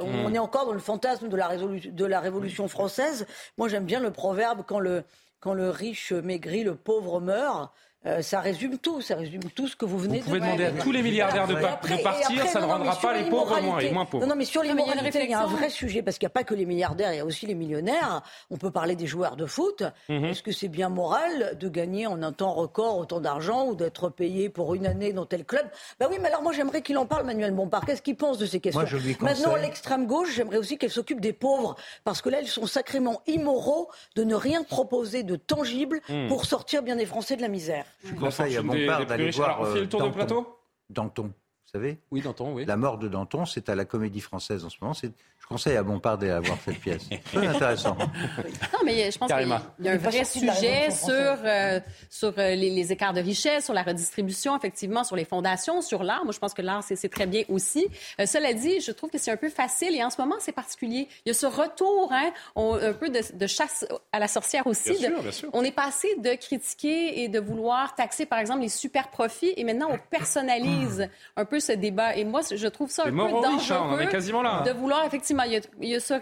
On est encore dans le fantasme de la résolution de la Révolution française. Moi, j'aime bien le proverbe quand le, quand le riche maigrit, le pauvre meurt. Euh, ça résume tout, ça résume tout ce que vous venez de dire. Vous pouvez demander à tous les milliardaires de, partir, ça ne rendra pas les pauvres moins, les moins pauvres. Non, non mais sur l'immoralité, il y a un vrai sujet, parce qu'il n'y a pas que les milliardaires, il y a aussi les millionnaires. On peut parler des joueurs de foot. Mhm. Est-ce que c'est bien moral de gagner en un temps record autant d'argent ou d'être payé pour une année dans tel club? Ben oui, mais alors moi j'aimerais qu'il en parle, Manuel Bompard. Qu'est-ce qu'il pense de ces questions? Maintenant, l'extrême gauche, j'aimerais aussi qu'elle s'occupe des pauvres, parce que là, ils sont sacrément immoraux de ne rien proposer de tangible mhm. pour sortir bien des Français de la misère. Je conseille à mon père d'aller voir on fait le tour Danton. de plateau? Danton, vous savez? Oui, Danton, oui. La mort de Danton, c'est à la Comédie Française en ce moment. Je conseille à Bompard d'aller voir cette pièce. *laughs* Très intéressant. Non, mais je pense qu'il y a un vrai sujet sur, euh, sur euh, les, écarts de richesse, sur la redistribution, effectivement, sur les fondations, sur l'art. Moi, je pense que l'art, c'est très bien aussi. Euh, cela dit, je trouve que c'est un peu facile et en ce moment, c'est particulier. Il y a ce retour, hein, un peu de, chasse à la sorcière aussi. Bien sûr, bien sûr. On est passé de critiquer et de vouloir taxer, par exemple, les super profits et maintenant, on personnalise un peu ce débat. Et moi, je trouve ça un peu dangereux. on est quasiment là. De vouloir, effectivement, il y a, ce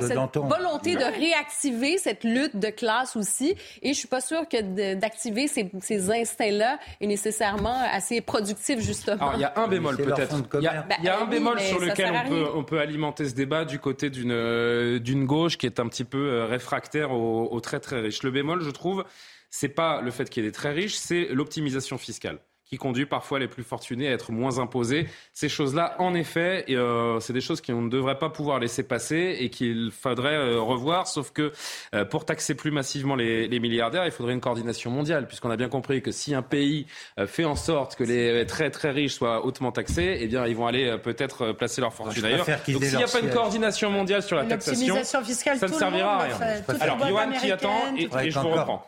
cette volonté de réactiver cette lutte de classe aussi. Et je suis pas sûre que d'activer ces, instincts-là est nécessairement assez productif, justement. Alors, il y a un bémol peut-être. Il y a, y a un bémol sur lequel on peut, on peut, alimenter ce débat du côté d'une euh, gauche qui est un petit peu euh, réfractaire aux, aux très très riches. Le bémol, je trouve, c'est pas le fait qu'il y ait des très riches, c'est l'optimisation fiscale qui conduit parfois les plus fortunés à être moins imposés. Ces choses-là, en effet, euh, c'est des choses qu'on ne devrait pas pouvoir laisser passer et qu'il faudrait euh, revoir, sauf que euh, pour taxer plus massivement les, milliardaires, il faudrait une coordination mondiale, puisqu'on a bien compris que si un pays fait en sorte que les très très riches soient hautement taxés, eh bien ils vont aller peut-être placer leur fortune ailleurs. Donc s'il n'y a pas une coordination mondiale sur la taxation, fiscale, ça ne servira à rien. Alors Johan qui attend et, et je vous reprends.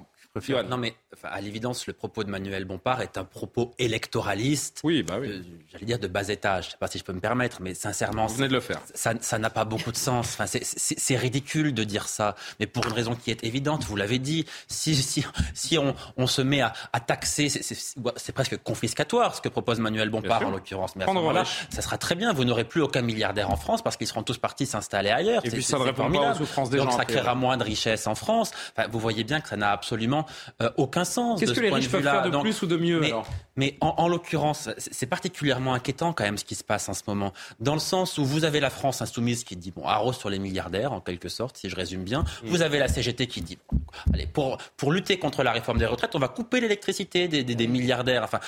Non, mais à l'évidence, le propos de Manuel Bompard est un propos électoraliste. Oui, bah oui. J'allais dire de bas étage. Je ne sais pas si je peux me permettre, mais sincèrement. Vous venez de le faire. Ça n'a pas beaucoup de sens. Enfin, c'est ridicule de dire ça. Mais pour une raison qui est évidente, vous l'avez dit, si, si, si on, on, se met à, à taxer, c'est presque confiscatoire ce que propose Manuel Bompard en l'occurrence. Mais à ce moment-là, ça sera très bien. Vous n'aurez plus aucun milliardaire en France parce qu'ils seront tous partis s'installer ailleurs. Et puis ça ne répond pas aux souffrances des Donc, gens. ça créera moins de richesse en France. Enfin, vous voyez bien que ça n'a absolument euh, aucun sens. Qu'est-ce que les riches peuvent faire de plus ou de mieux mais, alors mais en, l'occurrence, c'est particulièrement inquiétant quand même ce qui se passe en ce moment, dans le sens où vous avez la France insoumise qui dit bon arrose sur les milliardaires en quelque sorte, si je résume bien. Mm. Vous avez la CGT qui dit allez pour pour lutter contre la réforme des retraites, on va couper l'électricité des, des, milliardaires. Enfin,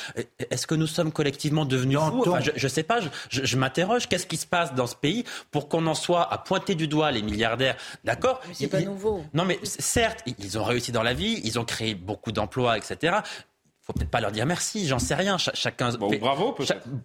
est-ce que nous sommes collectivement devenus fous enfin, je, ne sais pas, je, je, m'interroge. Qu'est-ce qui se passe dans ce pays pour qu'on en soit à pointer du doigt les milliardaires? D'accord? C'est pas nouveau. Non, mais certes, ils ont réussi dans la vie, ils ont créé beaucoup d'emplois, etc faut peut-être pas leur dire merci, j'en sais rien. chacun, fait, bravo,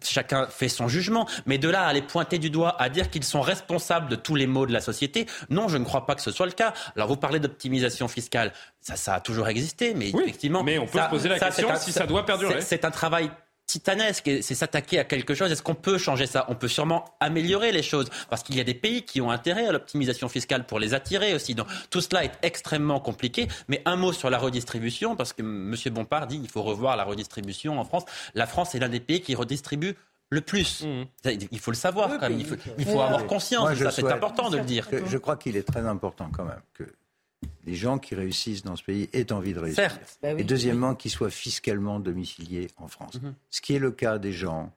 chacun fait son jugement. Mais de là à les pointer du doigt, à dire qu'ils sont responsables de tous les maux de la société, non, je ne crois pas que ce soit le cas. Alors vous parlez d'optimisation fiscale, ça, ça a toujours existé, mais effectivement. Mais on peut se poser la question si ça doit perdurer. C'est un travail titanesque, c'est s'attaquer à quelque chose. Est-ce qu'on peut changer ça? On peut sûrement améliorer les choses, parce qu'il y a des pays qui ont intérêt à l'optimisation fiscale pour les attirer aussi. Donc tout cela est extrêmement compliqué. Mais un mot sur la redistribution, parce que M. Bompard dit qu'il faut revoir la redistribution en France. La France est l'un des pays qui redistribue le plus. Mmh. Il faut le savoir quand même. Il faut, avoir conscience ça. C'est important de le dire. Je, je crois qu'il est très important quand même que les gens qui réussissent dans ce pays aient envie de réussir. Certes. Bah oui. Et deuxièmement, qu'ils soient fiscalement domiciliés en France. Mhm. Ce qui est le cas des gens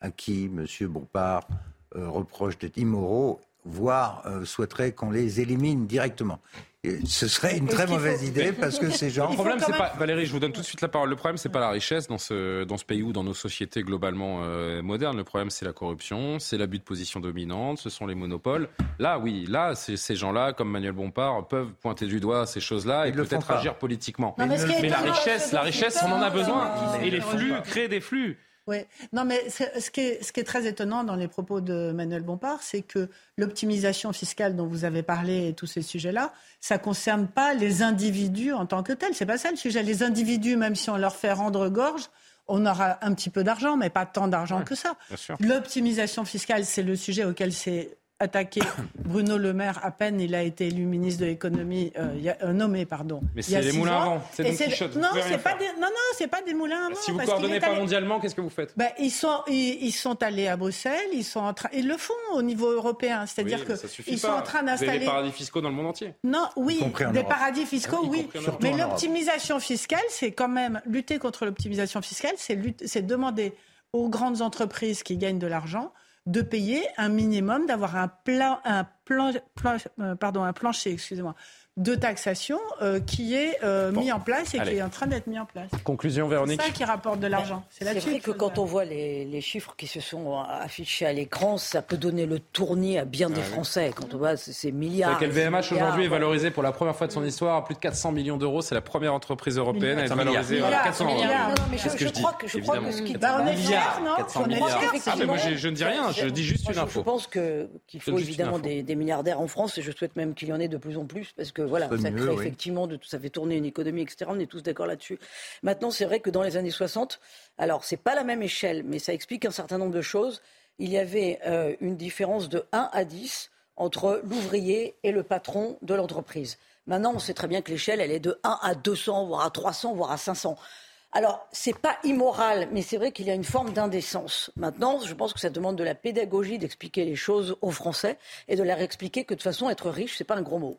à qui M. Bompard euh, reproche d'être immoraux, voire euh, souhaiterait qu'on les élimine directement. Et ce serait une très faut- mauvaise idée parce que ces *laughs* gens... Le problème, c'est pas Valérie. Je vous donne tout de suite la parole. Le problème, c'est pas la richesse dans ce dans ce pays ou dans nos sociétés globalement euh, modernes. Le problème, c'est la corruption, c'est l'abus de position dominante, ce sont les monopoles. Là, oui, là, ces gens-là, comme Manuel Bompard, peuvent pointer du doigt ces choses-là et peut-être agir politiquement. Non, mais mais la richesse, la richesse, on en a besoin. Et les flux créent des flux. Oui, non, mais c'est- ce qui, est, ce qui est très étonnant dans les propos de Manuel Bompard, c'est que l'optimisation fiscale dont vous avez parlé et tous ces sujets-là, ça ne concerne pas les individus en tant que tels. C'est pas ça le sujet. Les individus, même si on leur fait rendre gorge, on aura un petit peu d'argent, mais pas tant d'argent que ça. bien sûr. L'optimisation fiscale, c'est le sujet auquel s'est attaqué *coughs* Bruno Le Maire à peine il a été élu ministre de l'économie, euh, nommé, pardon. Mais il y a c'est les six moulins à ans. vent, c'est Et Don Quichotte, Non, c'est pas des, non, non, c'est pas des moulins à vent. Si vous parce qu'il coordonnez pas allé- mondialement, qu'est-ce que vous faites? Ben, ils, sont, ils, ils sont allés à Bruxelles, ils, sont en train, ils le font au niveau européen. C'est-à-dire Oui, que mais ça suffit ils sont pas. en train d'installer. les paradis fiscaux dans le monde entier. Non, oui, des paradis fiscaux, Y oui. Mais l'optimisation fiscale, c'est quand même lutter contre l'optimisation fiscale, c'est demander aux grandes entreprises qui gagnent de l'argent de payer un minimum, d'avoir un plan, un plan, plan- euh, pardon, un plancher, excusez-moi, de taxation euh, qui est euh, mis en place et allez. qui est en train d'être mis en place. Conclusion, C'est Véronique. ça qui rapporte de l'argent. C'est C'est là-dessus. vrai que quand on voit les, les chiffres qui se sont affichés à l'écran, ça peut donner le tournis à bien des Ah oui. Français. Quand on voit ces milliards. savez que ces LVMH milliards, aujourd'hui est valorisé pour la première fois de son histoire à plus de 400 millions d'euros. C'est la première entreprise européenne à être valorisée à 400 Milliards. milliards. Non, non, mais C'est je- que je je crois que- je crois que ce qui- Bah, on est fiers, non 400 On est milliards. fiers, Ah, mais moi, je, je ne dis rien, je dis juste je- une Je info. pense que- qu'il Je faut évidemment des, des milliardaires en France et je souhaite même qu'il y en ait de plus en plus parce que voilà, ça mieux, crée oui. effectivement, de, ça fait tourner une économie, etc. On est tous d'accord là-dessus. Maintenant, c'est vrai que dans les années 60, alors c'est pas la même échelle, mais ça explique un certain nombre de choses. Il y avait euh, une différence de 1 à 10 entre l'ouvrier et le patron de l'entreprise. Maintenant, on sait très bien que l'échelle, elle est de 1 à 200, voire à 300, voire à 500. Alors, c'est pas immoral, mais c'est vrai qu'il y a une forme d'indécence. Maintenant, je pense que ça demande de la pédagogie d'expliquer les choses aux Français et de leur expliquer que de toute façon, être riche, c'est pas un gros mot.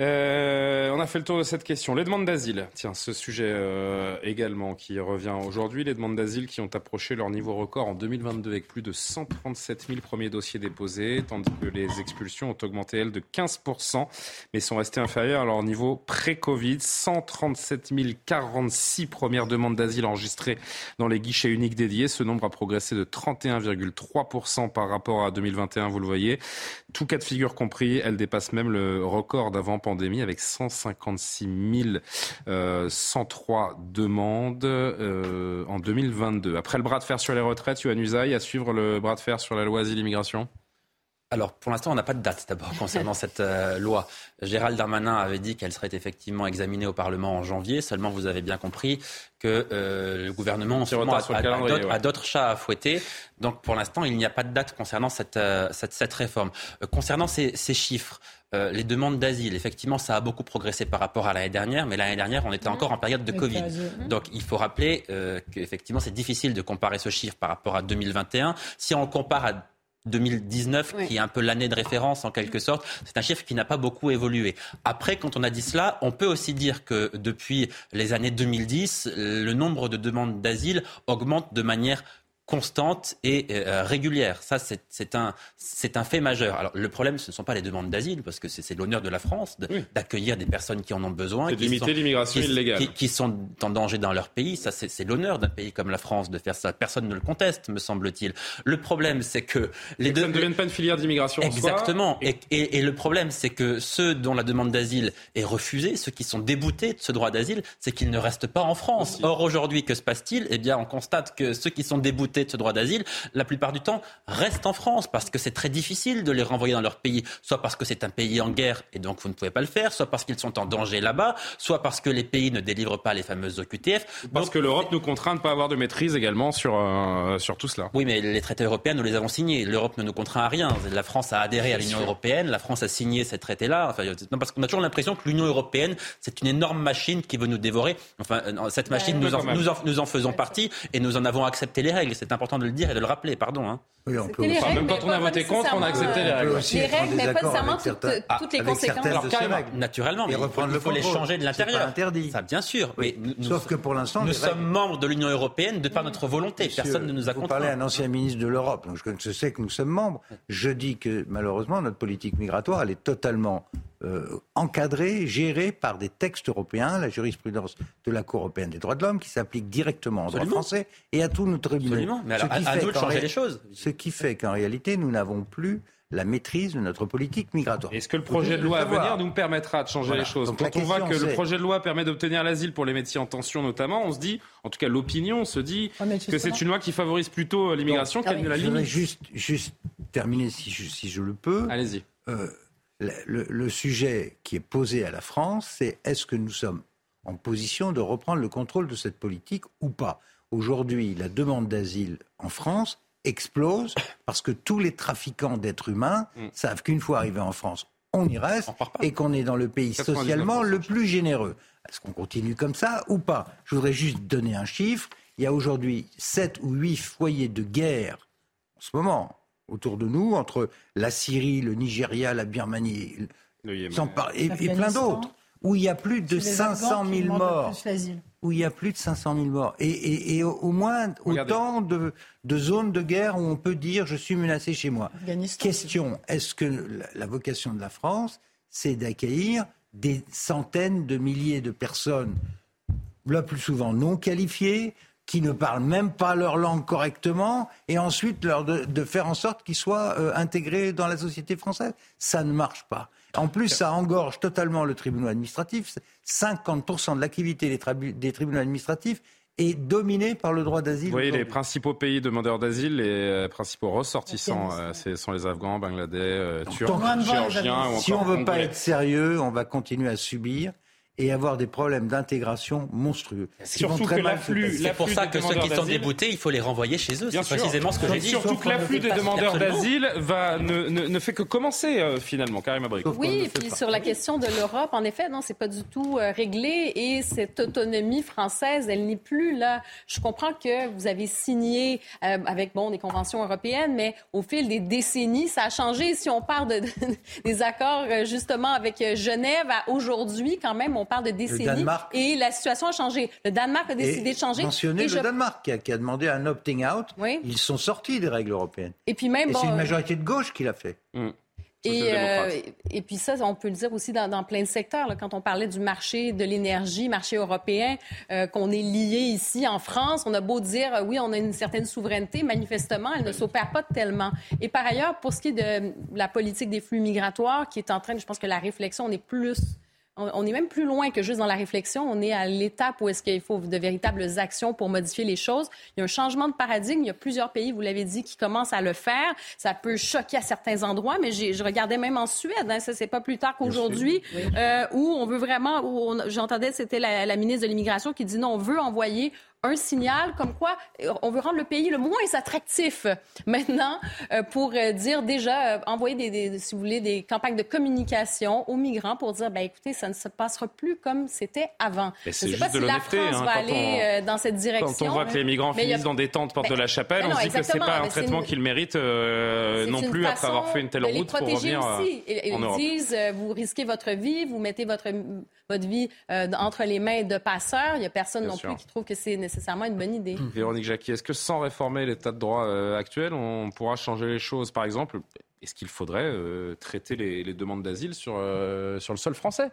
Euh, on a fait le tour de cette question. Les demandes d'asile, tiens, ce sujet euh, également qui revient aujourd'hui. Les demandes d'asile qui ont approché leur niveau record en 2022 avec plus de 137 000 premiers dossiers déposés, tandis que les expulsions ont augmenté, elles, de 15%, mais sont restées inférieures à leur niveau pré-Covid. 137 046 premières demandes d'asile enregistrées dans les guichets uniques dédiés. Ce nombre a progressé de 31,3% par rapport à 2021, vous le voyez. Tout cas de figure compris, elle dépasse même le record d'avant pandémie avec 156 euh, 103 demandes euh, en 2022. Après le bras de fer sur les retraites, Yohann Usaï, à suivre le bras de fer sur la loi asile-immigration Alors, pour l'instant, on n'a pas de date d'abord concernant *laughs* cette euh, loi. Gérald Darmanin avait dit qu'elle serait effectivement examinée au Parlement en janvier. Seulement, vous avez bien compris que euh, le gouvernement a- a- a calendrier, d'autres- ouais. a d'autres chats à fouetter. Donc, pour l'instant, il n'y a pas de date concernant cette, euh, cette, cette réforme. Euh, concernant ces, ces chiffres, euh, les demandes d'asile, effectivement, ça a beaucoup progressé par rapport à l'année dernière, mais l'année dernière, on était encore en période de Covid. Donc, il faut rappeler euh, qu'effectivement, c'est difficile de comparer ce chiffre par rapport à 2021. Si on compare à 2019, qui est un peu l'année de référence en quelque sorte, c'est un chiffre qui n'a pas beaucoup évolué. Après, quand on a dit cela, on peut aussi dire que depuis les années 2010, le nombre de demandes d'asile augmente de manière constante et euh, régulière. Ça, c'est un, un fait majeur. Alors, le problème, ce ne sont pas les demandes d'asile, parce que c'est l'honneur de la France de- d'accueillir des personnes qui en ont besoin. Qui limiter l'immigration illégale. qui- qui sont en danger dans leur pays. Ça, c'est l'honneur d'un pays comme la France de faire ça. Personne ne le conteste, me semble-t-il. Le problème, c'est que les deux Ça ne devienne pas une filière d'immigration. Exactement. Et, et- et le problème, c'est que ceux dont la demande d'asile est refusée, ceux qui sont déboutés de ce droit d'asile, c'est qu'ils ne restent pas en France. Or, aujourd'hui, que se passe-t-il? Eh bien, on constate que ceux qui sont déboutés de ce droit d'asile, la plupart du temps, restent en France parce que c'est très difficile de les renvoyer dans leur pays, soit parce que c'est un pays en guerre et donc vous ne pouvez pas le faire, soit parce qu'ils sont en danger là-bas, soit parce que les pays ne délivrent pas les fameuses OQTF. Parce que l'Europe nous contraint de ne pas avoir de maîtrise également sur, euh, sur tout cela. Oui, mais les traités européens, nous les avons signés. L'Europe ne nous contraint à rien. La France a adhéré à l'Union européenne. La France a signé ces traités-là. Enfin, non, parce qu'on a toujours l'impression que l'Union européenne, c'est une énorme machine qui veut nous dévorer. Enfin, euh, cette machine, Ouais, nous, en, nous, en, nous en faisons partie et nous en avons accepté les règles. C'est c'est important de le dire et de le rappeler, pardon. Hein. Oui, on peut même quand on a voté contre, on a accepté les règles. Les règles, mais pas nécessairement toutes, les conséquences. Alors, naturellement, mais il faut les changer de l'intérieur. interdit. Ça, bien sûr. Mais Sauf que pour l'instant, nous sommes membres de l'Union européenne de par notre volonté. Personne ne nous a contraints. Vous parlez à un ancien ministre de l'Europe, donc je sais que nous sommes membres. Je dis que malheureusement, notre politique migratoire, elle est totalement euh, encadrée, gérée par des textes européens, la jurisprudence de la Cour européenne des droits de l'homme, qui s'applique directement au droit français et à tous nos tribunaux. Absolument. Mais alors, à, nous de changer les choses. Ce qui fait qu'en réalité, nous n'avons plus la maîtrise de notre politique migratoire. Est-ce que le projet de loi à venir nous permettra de changer les choses Quand on voit que le projet de loi permet d'obtenir l'asile pour les métiers en tension notamment, on se dit, en tout cas l'opinion se dit que c'est une loi qui favorise plutôt l'immigration qu'elle ne la limite. Je juste, juste terminer si je, si je le peux. Allez-y. Euh, le, le, sujet qui est posé à la France, c'est est-ce que nous sommes en position de reprendre le contrôle de cette politique ou pas? Aujourd'hui, la demande d'asile en France explose parce que tous les trafiquants d'êtres humains mm. savent qu'une fois arrivés en France, on y reste et qu'on est dans le pays socialement le plus généreux. Est-ce qu'on continue comme ça ou pas? Je voudrais juste donner un chiffre. Il y a aujourd'hui 7 ou 8 foyers de guerre en ce moment autour de nous, entre la Syrie, le Nigeria, la Birmanie et, plein d'autres, où il y a plus de 500 000 morts. Où il y a plus de 500 000 morts. Et, au moins autant de, zones de guerre où on peut dire je suis menacé chez moi. Question est-ce que la vocation de la France, c'est d'accueillir des centaines de milliers de personnes, la plus souvent non qualifiées, qui ne parlent même pas leur langue correctement, et ensuite leur de, faire en sorte qu'ils soient euh, intégrés dans la société française? Ça ne marche pas. En plus, ça engorge totalement le tribunal administratif. 50% de l'activité des, des tribunaux administratifs est dominée par le droit d'asile. Oui, les principaux pays demandeurs d'asile, les euh, principaux ressortissants, euh, ce sont les Afghans, Bangladais, Turcs, Géorgiens. Si on ne veut pas être sérieux, on va continuer à subir et avoir des problèmes d'intégration monstrueux. Surtout que l'afflux, c'est pour ça que ceux qui sont déboutés, il faut les renvoyer chez eux. C'est précisément ce que j'ai dit. Surtout que l'afflux des demandeurs d'asile va ne, ne, fait que commencer euh, finalement, Karim Abrik. Oui, et puis sur la question de l'Europe, en effet, non, c'est pas du tout euh, réglé et cette autonomie française, elle n'est plus là. Je comprends que vous avez signé euh, avec bon des conventions européennes, mais au fil des décennies, ça a changé. Si on parle de, *laughs* des accords justement avec Genève, à aujourd'hui, quand même, on parle de décennies. Et la situation a changé. Le Danemark a décidé de changer. Mentionner le Danemark qui a, demandé un opting out. Ils sont sortis des règles européennes. Et puis même. c'est une majorité de gauche qui l'a fait. Mmh. Et, euh, et puis ça, on peut le dire aussi dans, plein de secteurs. Là, quand on parlait du marché de l'énergie, marché européen, euh, qu'on est lié ici en France, on a beau dire, euh, oui, on a une certaine souveraineté, manifestement, elle ne s'opère pas tellement. Et par ailleurs, pour ce qui est de la politique des flux migratoires, qui est en train, je pense que la réflexion, on est plus on est même plus loin que juste dans la réflexion. On est à l'étape où est-ce qu'il faut de véritables actions pour modifier les choses. Il y a un changement de paradigme. Il y a plusieurs pays, vous l'avez dit, qui commencent à le faire. Ça peut choquer à certains endroits, mais je regardais même en Suède. Hein, ça, c'est pas plus tard qu'aujourd'hui, euh, où on veut vraiment, où j'entendais, c'était la, la ministre de l'immigration qui dit non, on veut envoyer un signal comme quoi euh, on veut rendre le pays le moins attractif *laughs* maintenant euh, pour euh, dire déjà, envoyer des, si vous voulez, des campagnes de communication aux migrants pour dire, ben écoutez, ça ne se passera plus comme c'était avant. Je ne sais pas si la France hein, va aller dans cette direction. Quand on voit que les migrants finissent dans des tentes porte de la chapelle, on se dit que c'est pas un traitement qu'ils méritent non plus après avoir fait une telle route pour revenir aussi. Ils, disent, vous risquez votre vie, vous mettez votre, votre vie entre les mains de passeurs. Il n'y a personne non plus qui trouve que c'est nécessairement une bonne idée. Véronique Jacquier, est-ce que sans réformer l'état de droit euh, actuel, on pourra changer les choses? Par exemple, est-ce qu'il faudrait euh, traiter les, demandes d'asile sur, euh, sur le sol français?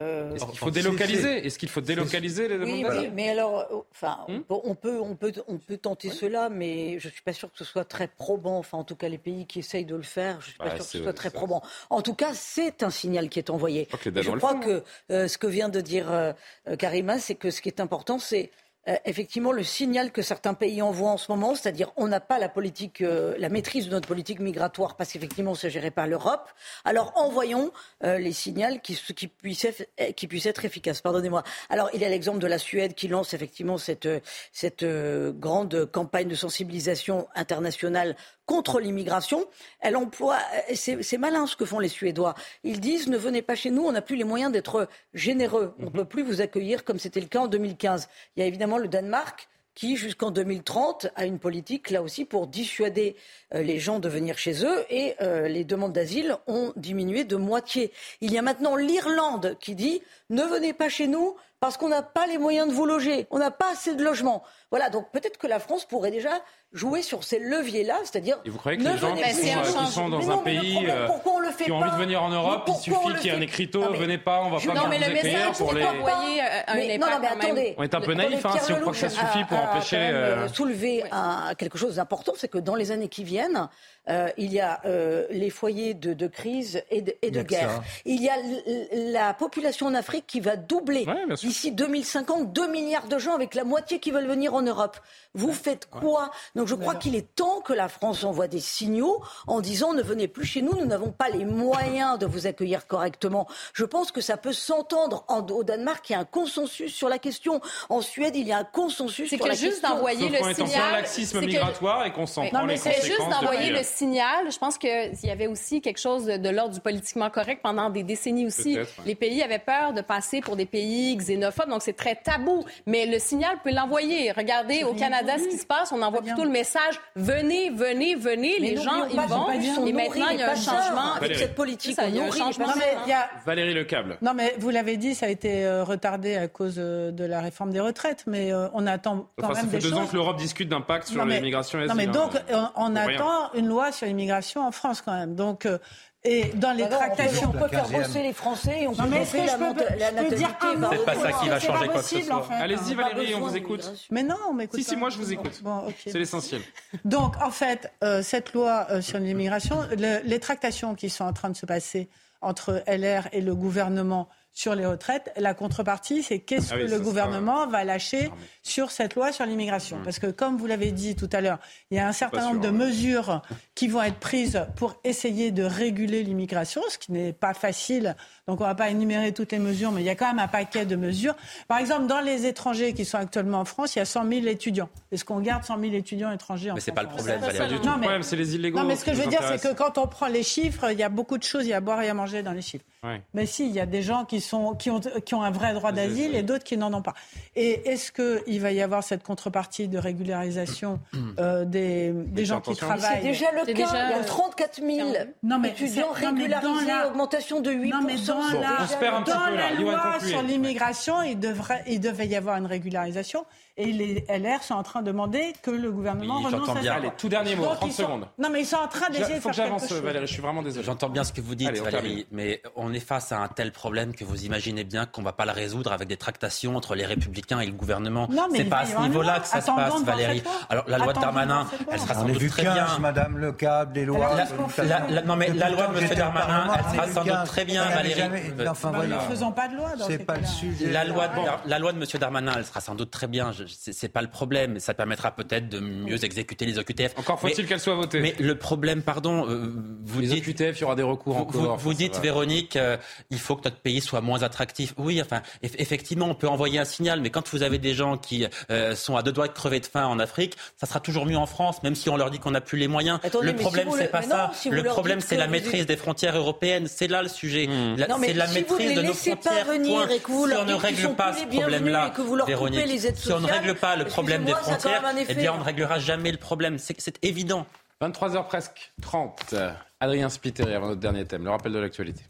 Est-ce qu'il faut délocaliser Est-ce qu'il faut délocaliser les demandes Oui, mais alors, enfin, hmm on, peut, on, peut, on peut tenter cela, mais je ne suis pas sûr que ce soit très probant. Enfin, en tout cas, les pays qui essayent de le faire, je ne suis pas sûr que ce soit très probant. En tout cas, c'est un signal qui est envoyé. je crois que ce que vient de dire Karima, c'est que ce qui est important, c'est euh, effectivement le signal que certains pays envoient en ce moment, c'est-à-dire on n'a pas la politique, euh, la maîtrise de notre politique migratoire parce qu'effectivement c'est géré par l'Europe. Alors envoyons euh, les signaux qui, qui, puissent être, efficaces. Pardonnez-moi. Alors il y a l'exemple de la Suède qui lance effectivement cette grande campagne de sensibilisation internationale contre l'immigration. Elle emploie, c'est malin ce que font les Suédois. Ils disent ne venez pas chez nous, on n'a plus les moyens d'être généreux. On ne mhm. peut plus vous accueillir comme c'était le cas en 2015. Il y a évidemment le Danemark qui, jusqu'en 2030, a une politique, là aussi, pour dissuader euh, les gens de venir chez eux et euh, les demandes d'asile ont diminué de moitié. Il y a maintenant l'Irlande qui dit ne venez pas chez nous parce qu'on n'a pas les moyens de vous loger, on n'a pas assez de logements. Voilà, donc peut-être que la France pourrait déjà jouer sur ces leviers-là, c'est-à-dire. Et vous croyez que les gens qui sont, dans un pays euh, qui ont envie de venir en Europe, il suffit qu'il y ait un écriteau, venez pas, on va pas non, mais le message pour les. Envoyer un mais, non, mais attendez, on est un peu naïf hein, si on croit que ça suffit pour empêcher. Euh... Soulever un, quelque chose d'important, c'est que dans les années qui viennent, euh, il y a euh, les foyers de, de, crise et de, et de guerre. Il y a la population en Afrique qui va doubler d'ici 2050, 2 milliards de gens avec la moitié qui veulent venir en Europe. Vous faites quoi? Donc je crois qu'il est temps que la France envoie des signaux en disant ne venez plus chez nous, nous n'avons pas les moyens de vous accueillir correctement. Je pense que ça peut s'entendre. Au Danemark, il y a un consensus sur la question. En Suède, il y a un consensus sur la question. C'est juste d'envoyer le signal. laxisme migratoire et qu'on s'en prend les C'est juste d'envoyer le signal. Je pense qu'il y avait aussi quelque chose de l'ordre du politiquement correct pendant des décennies aussi. Les pays avaient peur de passer pour des pays xénophobes, donc c'est très tabou. Mais le signal peut l'envoyer. Regardez au Canada ce qui se passe, on envoie plutôt le message venez, venez, venez, les gens ils vont. Et maintenant il y a un changement avec cette politique. il y a un changement. Valérie Lecable. Non mais vous l'avez dit, ça a été euh, retardé à cause euh, de la réforme des retraites, mais euh, on attend quand même des choses. Ça fait deux ans que l'Europe discute d'un pacte sur l'immigration et Non mais donc on, attend une loi sur l'immigration en France quand même. Donc et dans les tractations. On peut faire bosser les Français et on peut bosser la, la natalité. C'est pas ça qui va changer quoi que ce soit. Allez-y Valérie, on vous écoute. Mais non, on m'écoute. Si, si, moi je vous écoute. C'est l'essentiel. Donc en fait, euh, cette loi euh, sur l'immigration, les tractations qui sont en train de se passer entre LR et le gouvernement sur les retraites. La contrepartie, c'est qu'est-ce ah que le gouvernement va lâcher sur cette loi sur l'immigration. Mmh. Parce que, comme vous l'avez dit tout à l'heure, il y a un certain nombre de mesures qui vont être prises pour essayer de réguler l'immigration, ce qui n'est pas facile. Donc, on ne va pas énumérer toutes les mesures, mais il y a quand même un paquet de mesures. Par exemple, dans les étrangers qui sont actuellement en France, il y a 100 000 étudiants. Est-ce qu'on garde 100 000 étudiants étrangers en mais France Mais pas le problème, Valérie. Pas du tout le problème, c'est les illégaux. Non, mais ce que je veux dire, c'est que quand on prend les chiffres, il y a beaucoup de choses, il y a à boire et à manger dans les chiffres. Mais si, il y a des gens qui, sont, qui, ont, qui ont un vrai droit d'asile et d'autres qui n'en ont pas. Et est-ce qu'il va y avoir cette contrepartie de régularisation *coughs* euh, des, des gens qui travaillent? C'est déjà le cas. Il y a 34 000 non, mais étudiants régularisés, la... augmentation de 8 Non, mais dans la, dans la loi sur l'immigration, il, devrait, il devait y avoir une régularisation. Et les LR sont en train de demander que le gouvernement renonce à ça. Allez, tout dernier mot, 30 secondes. Non, mais ils sont en train d'essayer de faire quelque chose. j'avance, Valérie, je suis vraiment désolé. J'entends bien ce que vous dites, Valérie, mais on est face à un tel problème que vous imaginez bien qu'on ne va pas le résoudre avec des tractations entre les Républicains et le gouvernement. C'est pas à ce niveau-là que ça se passe, Valérie. Alors, la loi de Darmanin, elle sera sans doute très bien. Madame Le Câble, les lois. Non, mais la loi de M. Darmanin, elle sera sans doute très bien, Valérie. Enfin, voilà. Ne faisons pas de loi. C'est pas le sujet. La loi de M. Darmanin, elle sera sans doute très bien. C'est pas le problème. Ça permettra peut-être de mieux exécuter les OQTF. Encore faut-il qu'elle soit votée. Mais le problème, pardon, euh, vous les dites, OQTF, il y aura des recours encore. Vous, dites, Véronique, euh, il faut que notre pays soit moins attractif. Oui, enfin, effectivement, on peut envoyer un signal, mais quand vous avez des gens qui euh, sont à deux doigts de crever de faim en Afrique, ça sera toujours mieux en France, même si on leur dit qu'on n'a plus les moyens. le problème, c'est pas ça. le problème, c'est la maîtrise des frontières européennes. C'est là le sujet. Hmm. C'est la maîtrise de nos frontières. si on ne règle pas ce problème-là, Véronique, si on ne règle pas le problème des frontières, eh bien, on ne réglera jamais le problème. C'est évident. 23h presque 30. Adrien Spiteri, avant notre dernier thème, le rappel de l'actualité.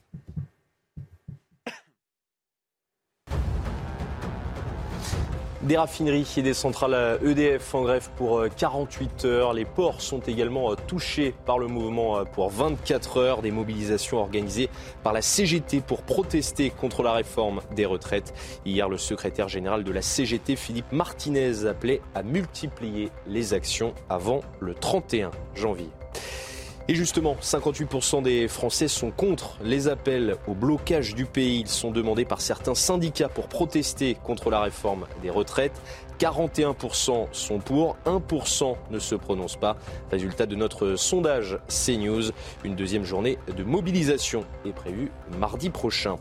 Des raffineries et des centrales EDF en grève pour 48 euh, heures. Les ports sont également euh, touchés par le mouvement euh, pour 24 heures. Des mobilisations organisées par la CGT pour protester contre la réforme des retraites. Hier, le secrétaire général de la CGT, Philippe Martinez, appelait à multiplier les actions avant le 31 janvier. Et justement, 58% des Français sont contre les appels au blocage du pays. Ils sont demandés par certains syndicats pour protester contre la réforme des retraites. 41% sont pour, 1% ne se prononce pas. Résultat de notre sondage CNews. Une deuxième journée de mobilisation est prévue mardi prochain.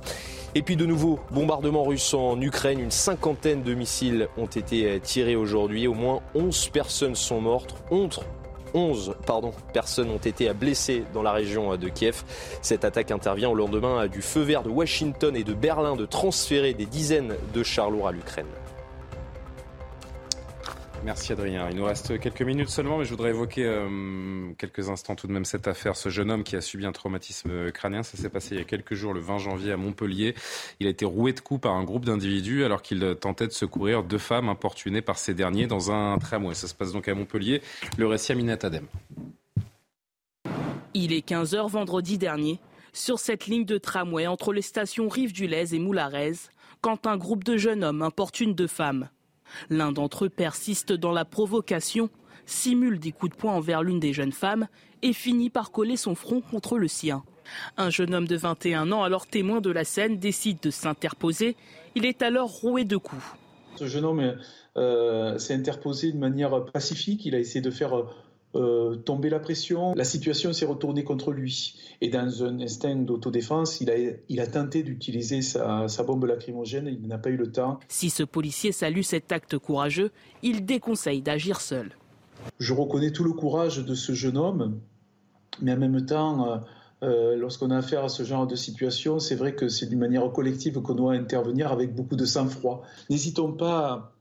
Et puis de nouveau, bombardement russe en Ukraine. Une cinquantaine de missiles ont été tirés aujourd'hui. Au moins 11 personnes sont mortes. 11 pardon, personnes ont été blessées dans la région de Kiev. Cette attaque intervient au lendemain du feu vert de Washington et de Berlin de transférer des dizaines de chars lourds à l'Ukraine. Merci Adrien. Il nous reste quelques minutes seulement, mais je voudrais évoquer euh, quelques instants tout de même cette affaire. Ce jeune homme qui a subi un traumatisme crânien, ça s'est passé il y a quelques jours, le 20 janvier à Montpellier. Il a été roué de coups par un groupe d'individus alors qu'il tentait de secourir deux femmes importunées par ces derniers dans un tramway. Ça se passe donc à Montpellier. Le récit à Minette Adem. Il est 15h vendredi dernier, sur cette ligne de tramway entre les stations Rive du Lez et Moularez, quand un groupe de jeunes hommes importune deux femmes. L'un d'entre eux persiste dans la provocation, simule des coups de poing envers l'une des jeunes femmes et finit par coller son front contre le sien. Un jeune homme de 21 ans, alors témoin de la scène, décide de s'interposer. Il est alors roué de coups. Ce jeune homme euh, s'est interposé de manière pacifique. Il a essayé de faire euh, tomber la pression. La situation s'est retournée contre lui. Et dans un instinct d'autodéfense, il a, il a tenté d'utiliser sa, sa, bombe lacrymogène. Il n'a pas eu le temps. Si ce policier salue cet acte courageux, il déconseille d'agir seul. Je reconnais tout le courage de ce jeune homme, mais en même temps, euh, euh, lorsqu'on a affaire à ce genre de situation, c'est vrai que c'est d'une manière collective qu'on doit intervenir avec beaucoup de sang-froid. N'hésitons pas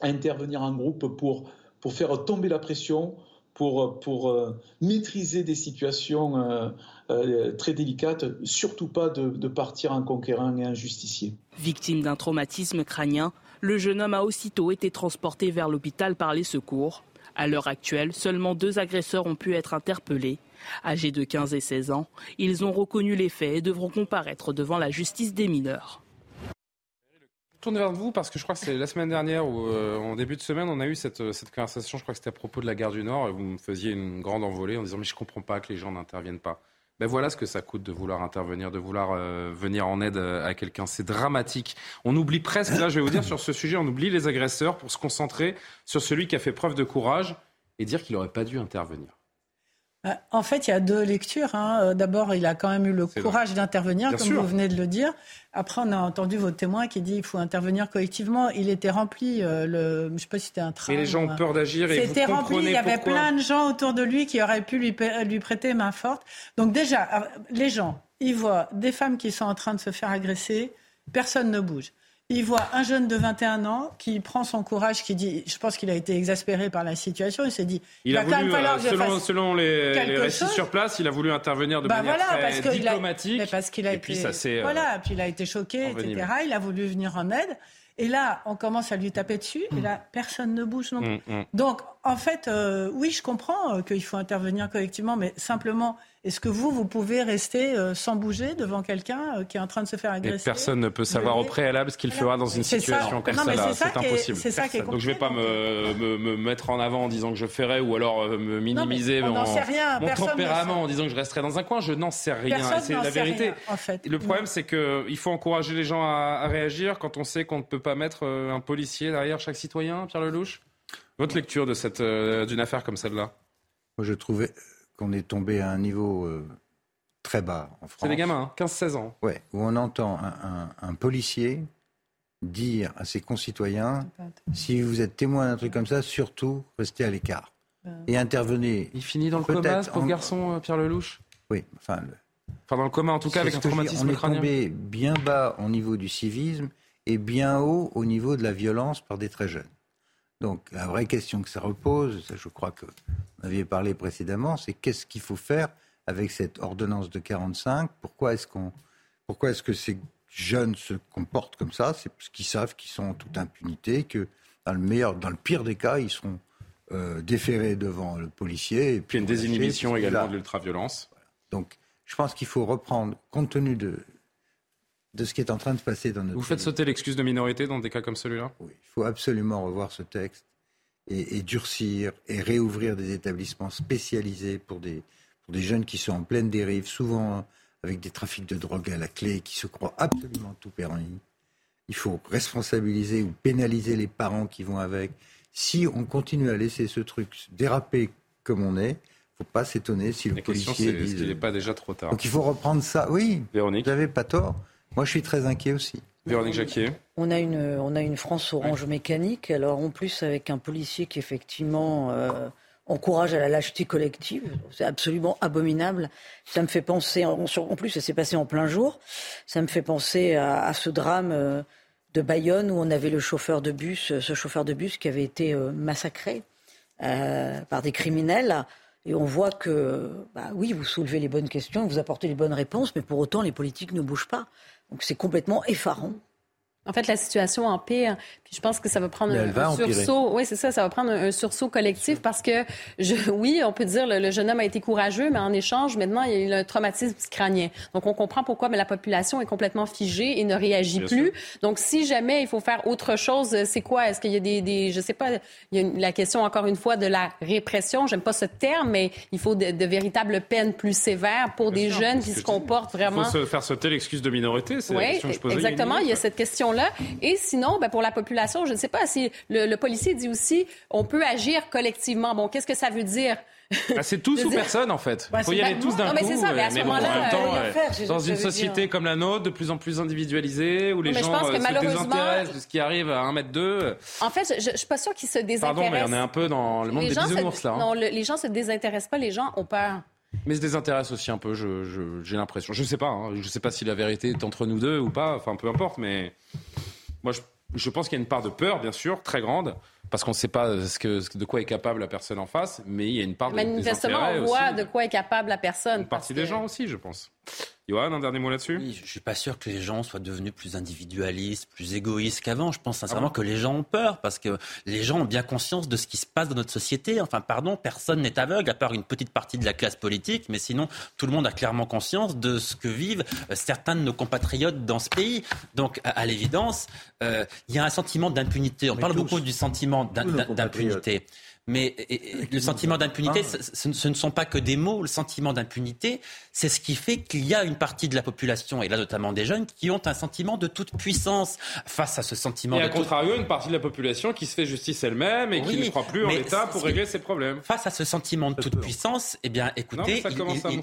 à intervenir en groupe pour, pour faire tomber la pression, pour, pour euh, maîtriser des situations euh, euh, très délicates, surtout pas de, de, partir en conquérant et en justicier. Victime d'un traumatisme crânien, le jeune homme a aussitôt été transporté vers l'hôpital par les secours. À l'heure actuelle, seulement deux agresseurs ont pu être interpellés. Âgés de 15 et 16 ans, ils ont reconnu les faits et devront comparaître devant la justice des mineurs tourne vers vous parce que je crois que c'est la semaine dernière ou euh, en début de semaine, on a eu cette, cette conversation. Je crois que c'était à propos de la gare du Nord. Et vous me faisiez une grande envolée en disant Mais je comprends pas que les gens n'interviennent pas. Ben voilà ce que ça coûte de vouloir intervenir, de vouloir euh, venir en aide euh, à quelqu'un. C'est dramatique. On oublie presque, là je vais vous dire sur ce sujet, on oublie les agresseurs pour se concentrer sur celui qui a fait preuve de courage et dire qu'il n'aurait pas dû intervenir. Euh, en fait, il y a deux lectures. Hein. Euh, d'abord, il a quand même eu le courage d'intervenir, comme vous venez de le dire. Après, on a entendu votre témoin qui dit qu'il faut intervenir collectivement. Il était rempli, euh, le, je ne sais pas si c'était un train. Et les gens ont peur d'agir et C'était rempli, il y avait plein de gens autour de lui qui auraient pu lui, lui prêter main forte. Donc déjà, les gens, ils voient des femmes qui sont en train de se faire agresser, personne ne bouge il voit un jeune de 21 ans qui prend son courage, qui dit, je pense qu'il a été exaspéré par la situation, il s'est dit, il, a voulu, euh, selon, selon les, récits sur place, il a voulu intervenir de bah manière très parce diplomatique. A, parce qu'il a et été, puis ça s'est, voilà, puis il a été choqué, etc. Il a voulu venir en aide. Et là, on commence à lui taper dessus, et là, personne ne bouge non plus. Mm, mm. Donc, en fait, euh, oui, je comprends euh, qu'il faut intervenir collectivement, mais simplement, est-ce que vous, vous pouvez rester euh, sans bouger devant quelqu'un euh, qui est en train de se faire agresser Et personne ne peut savoir au préalable ce qu'il fera dans une situation comme celle-là. C'est impossible. C'est ça qui est Donc je ne vais pas me, me, mettre en avant en disant que je ferai ou alors euh, me minimiser mon, mon tempérament en disant que je resterai dans un coin. Je n'en sais rien. C'est la vérité. en fait. Le problème, c'est qu'il faut encourager les gens à, à réagir quand on sait qu'on ne peut pas mettre un policier derrière chaque citoyen, Pierre Lelouch? Votre lecture de cette d'une affaire comme celle-là? Moi, je trouvais qu'on est tombé à un niveau euh, très bas en France. C'est des gamins, 15-16 hein, ans. Ouais, où on entend un, policier dire à ses concitoyens si vous êtes témoin d'un truc comme ça, surtout restez à l'écart et intervenez. Il finit dans le coma, ce pauvre garçon, euh, Pierre Lelouch Oui, enfin. Enfin, dans le coma, en tout cas, avec un traumatisme crânien. On est tombé bien bas au niveau du civisme et bien haut au niveau de la violence par des très jeunes. Donc la vraie question que ça repose, je crois que vous aviez parlé précédemment, c'est qu'est-ce qu'il faut faire avec cette ordonnance de 45 Pourquoi est-ce qu'on, pourquoi est-ce que ces jeunes se comportent comme ça? C'est parce qu'ils savent qu'ils sont en toute impunité, que dans le meilleur, dans le pire des cas, ils seront euh, déférés devant le policier. Et puis, une désinhibition également de l'ultraviolence. Donc je pense qu'il faut reprendre, compte tenu de, de ce qui est en train de passer dans notre Vous faites sauter l'excuse de minorité dans des cas comme celui-là? Oui, il faut absolument revoir ce texte et, durcir et réouvrir des établissements spécialisés pour des, pour des jeunes qui sont en pleine dérive, souvent avec des trafics de drogue à la clé, qui se croient absolument tout permis. Il faut responsabiliser ou pénaliser les parents qui vont avec. Si on continue à laisser ce truc déraper comme on est, faut pas s'étonner si le policier dit. Est-ce qu'il n'est pas déjà trop tard? Donc il faut reprendre ça. Oui, Véronique? vous n'avez pas tort. Moi, je suis très inquiet aussi. Véronique Jacquier. On a une, on a une France orange mécanique. Alors en plus avec un policier qui effectivement euh, encourage à la lâcheté collective, c'est absolument abominable. Ça me fait penser, en, plus ça s'est passé en plein jour. Ça me fait penser à, ce drame. Euh, de Bayonne où on avait le chauffeur de bus, ce chauffeur de bus qui avait été massacré par des criminels. Et on voit que, bah oui, vous soulevez les bonnes questions, vous apportez les bonnes réponses, mais pour autant, les politiques ne bougent pas. Donc c'est complètement effarant. En fait, la situation empire. Je pense que ça va prendre un, sursaut. Oui, c'est ça. Ça va prendre un, sursaut collectif parce que, je, oui, on peut dire le, le jeune homme a été courageux, mais en échange, maintenant, il y a eu un traumatisme crânien. Donc, on comprend pourquoi mais la population est complètement figée et ne réagit plus. Donc, si jamais il faut faire autre chose, c'est quoi? Est-ce qu'il y a des, des, je sais pas, il y a la question, encore une fois, de la répression. J'aime pas ce terme, mais il faut de, véritables peines plus sévères pour des jeunes qui se comportent vraiment. Il faut se faire sauter l'excuse de minorité. C'est oui, que je posais. Exactement. Il y a cette question là Et sinon, ben, pour la population, je ne sais pas si le, policier dit aussi on peut agir collectivement. Bon, qu'est-ce que ça veut dire? Ah, c'est tous *laughs* ou personne en fait. Il faut y aller tous d'un coup. Mais, ça, mais, à ce moment temps, dans une société comme la nôtre, de plus en plus individualisée, où les gens euh, se désintéressent de ce qui arrive à 1 mètre 2 En fait, je, ne suis pas sûre qu'ils se désintéressent. Pardon, mais on est un peu dans le monde des bisounours là. Hein. Non, les gens se désintéressent pas, les gens ont peur. Mais se désintéresse aussi un peu, j'ai l'impression. Je ne sais pas, hein. je ne sais pas si la vérité est entre nous deux ou pas, enfin peu importe, mais moi je, je pense qu'il y a une part de peur, bien sûr, très grande, parce qu'on ne sait pas ce que, de quoi est capable la personne en face, mais il y a une part de Manifestement, on voit de quoi est capable la personne. Une partie des gens aussi, je pense. Johan, un dernier mot là-dessus? Oui, Je suis pas sûr que les gens soient devenus plus individualistes, plus égoïstes qu'avant. Je pense sincèrement ah que les gens ont peur parce que les gens ont bien conscience de ce qui se passe dans notre société. Enfin, pardon, personne n'est aveugle à part une petite partie de la classe politique, mais sinon, tout le monde a clairement conscience de ce que vivent euh, certains de nos compatriotes dans ce pays. Donc, à, l'évidence, euh, il y a un sentiment d'impunité. On parle beaucoup du sentiment d'impunité. Mais le sentiment d'impunité, ah. ce, ne sont pas que des mots. Le sentiment d'impunité, c'est ce qui fait qu'il y a une partie de la population, et là notamment des jeunes, qui ont un sentiment de toute puissance face à ce sentiment. Et à contrario, une partie de la population qui se fait justice elle-même et qui ne croit plus en l'État pour régler ses problèmes. Face à ce sentiment de toute puissance, eh bien, écoutez,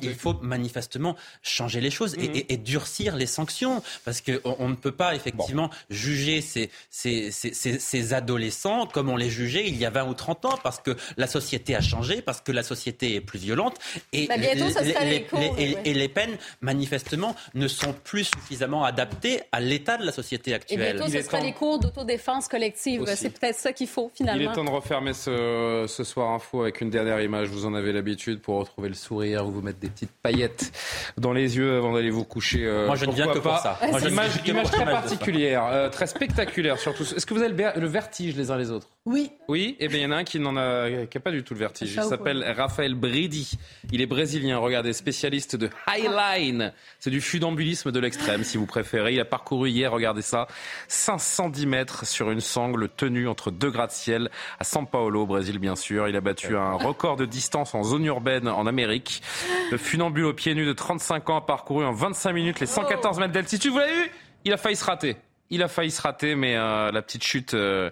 il, faut manifestement changer les choses et, mhm. durcir les sanctions, parce qu'on on ne peut pas effectivement juger ces, ces, ces, ces, adolescents comme on les jugeait il y a 20 ou 30 ans parce que la société a changé, parce que la société est plus violente. Et, bah, les, et, les peines, manifestement, ne sont plus suffisamment adaptées à l'état de la société actuelle. Et bientôt, ce sera les cours d'autodéfense collective. C'est peut-être ça qu'il faut, finalement. Il est temps de refermer ce, ce soir info avec une dernière image. Vous en avez l'habitude pour retrouver le sourire, vous vous mettre des petites paillettes dans les yeux avant d'aller vous coucher. Euh, Moi, je ne viens que pour ça. Moi, une image, image très particulière, euh, très spectaculaire surtout. Est-ce que vous avez le vertige les uns les autres? Oui. Oui, et eh bien il y en a un qui n'en a qui n'a pas du tout le vertige. Il s'appelle Raphaël Bridi. Il est brésilien, regardez, spécialiste de highline. C'est du fudambulisme de l'extrême, si vous préférez. Il a parcouru hier, regardez ça, 510 mètres sur une sangle tenue entre deux gratte-ciel à São Paulo, au Brésil, bien sûr. Il a battu un record de distance en zone urbaine en Amérique. Le funambule au pieds nus de 35 ans a parcouru en 25 minutes les 114 mètres d'altitude. Vous l'avez vu? Il a failli se rater. Il a failli se rater, mais euh, la petite chute euh,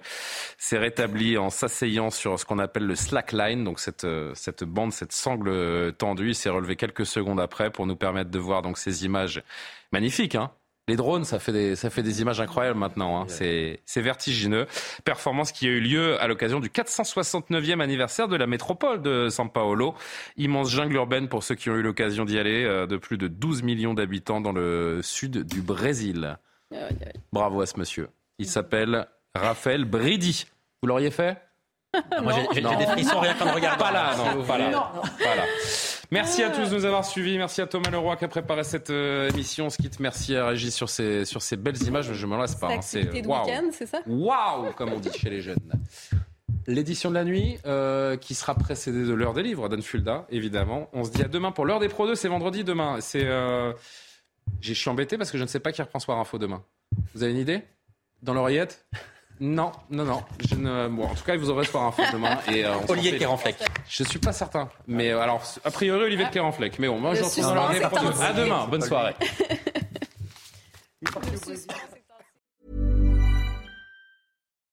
s'est rétablie en s'asseyant sur ce qu'on appelle le slackline, donc cette, euh, cette bande, cette sangle tendue. Il s'est relevé quelques secondes après pour nous permettre de voir donc ces images magnifiques. Hein les drones, ça fait des, ça fait des images incroyables maintenant. Hein. C'est, vertigineux. Performance qui a eu lieu à l'occasion du 469e anniversaire de la métropole de São Paulo. Immense jungle urbaine pour ceux qui ont eu l'occasion d'y aller, de plus de 12 millions d'habitants dans le sud du Brésil. Bravo à ce monsieur. Il s'appelle Raphaël Bridi. Vous l'auriez fait Moi, j'ai des frissons rien qu'en regardant. Pas là, non, pas là. Merci à tous de nous avoir suivis. Merci à Thomas Leroy qui a préparé cette euh, émission. On se quitte. Merci à Régis sur ces, sur ces belles images. Je me lasse pas. Hein. C'est euh, waouh. c'est ça Waouh, comme on dit chez les jeunes. L'édition de la nuit, euh, qui sera précédée de l'heure des livres d'Anne évidemment. On se dit à demain pour l'heure des Pro 2. C'est vendredi demain. C'est je suis embêté parce que je ne sais pas qui reprend Soir Info demain. Vous avez une idée? Dans l'oreillette? Non, non, non. Je ne... bon, en tout cas, il vous aurez Soir Info demain. Et, euh, Olivier Kéranfleck. Je suis pas certain. Mais euh, alors, a priori, Olivier ah. Kéranfleck. Mais bon, moi, j'en suis À demain. Bonne soirée. *laughs*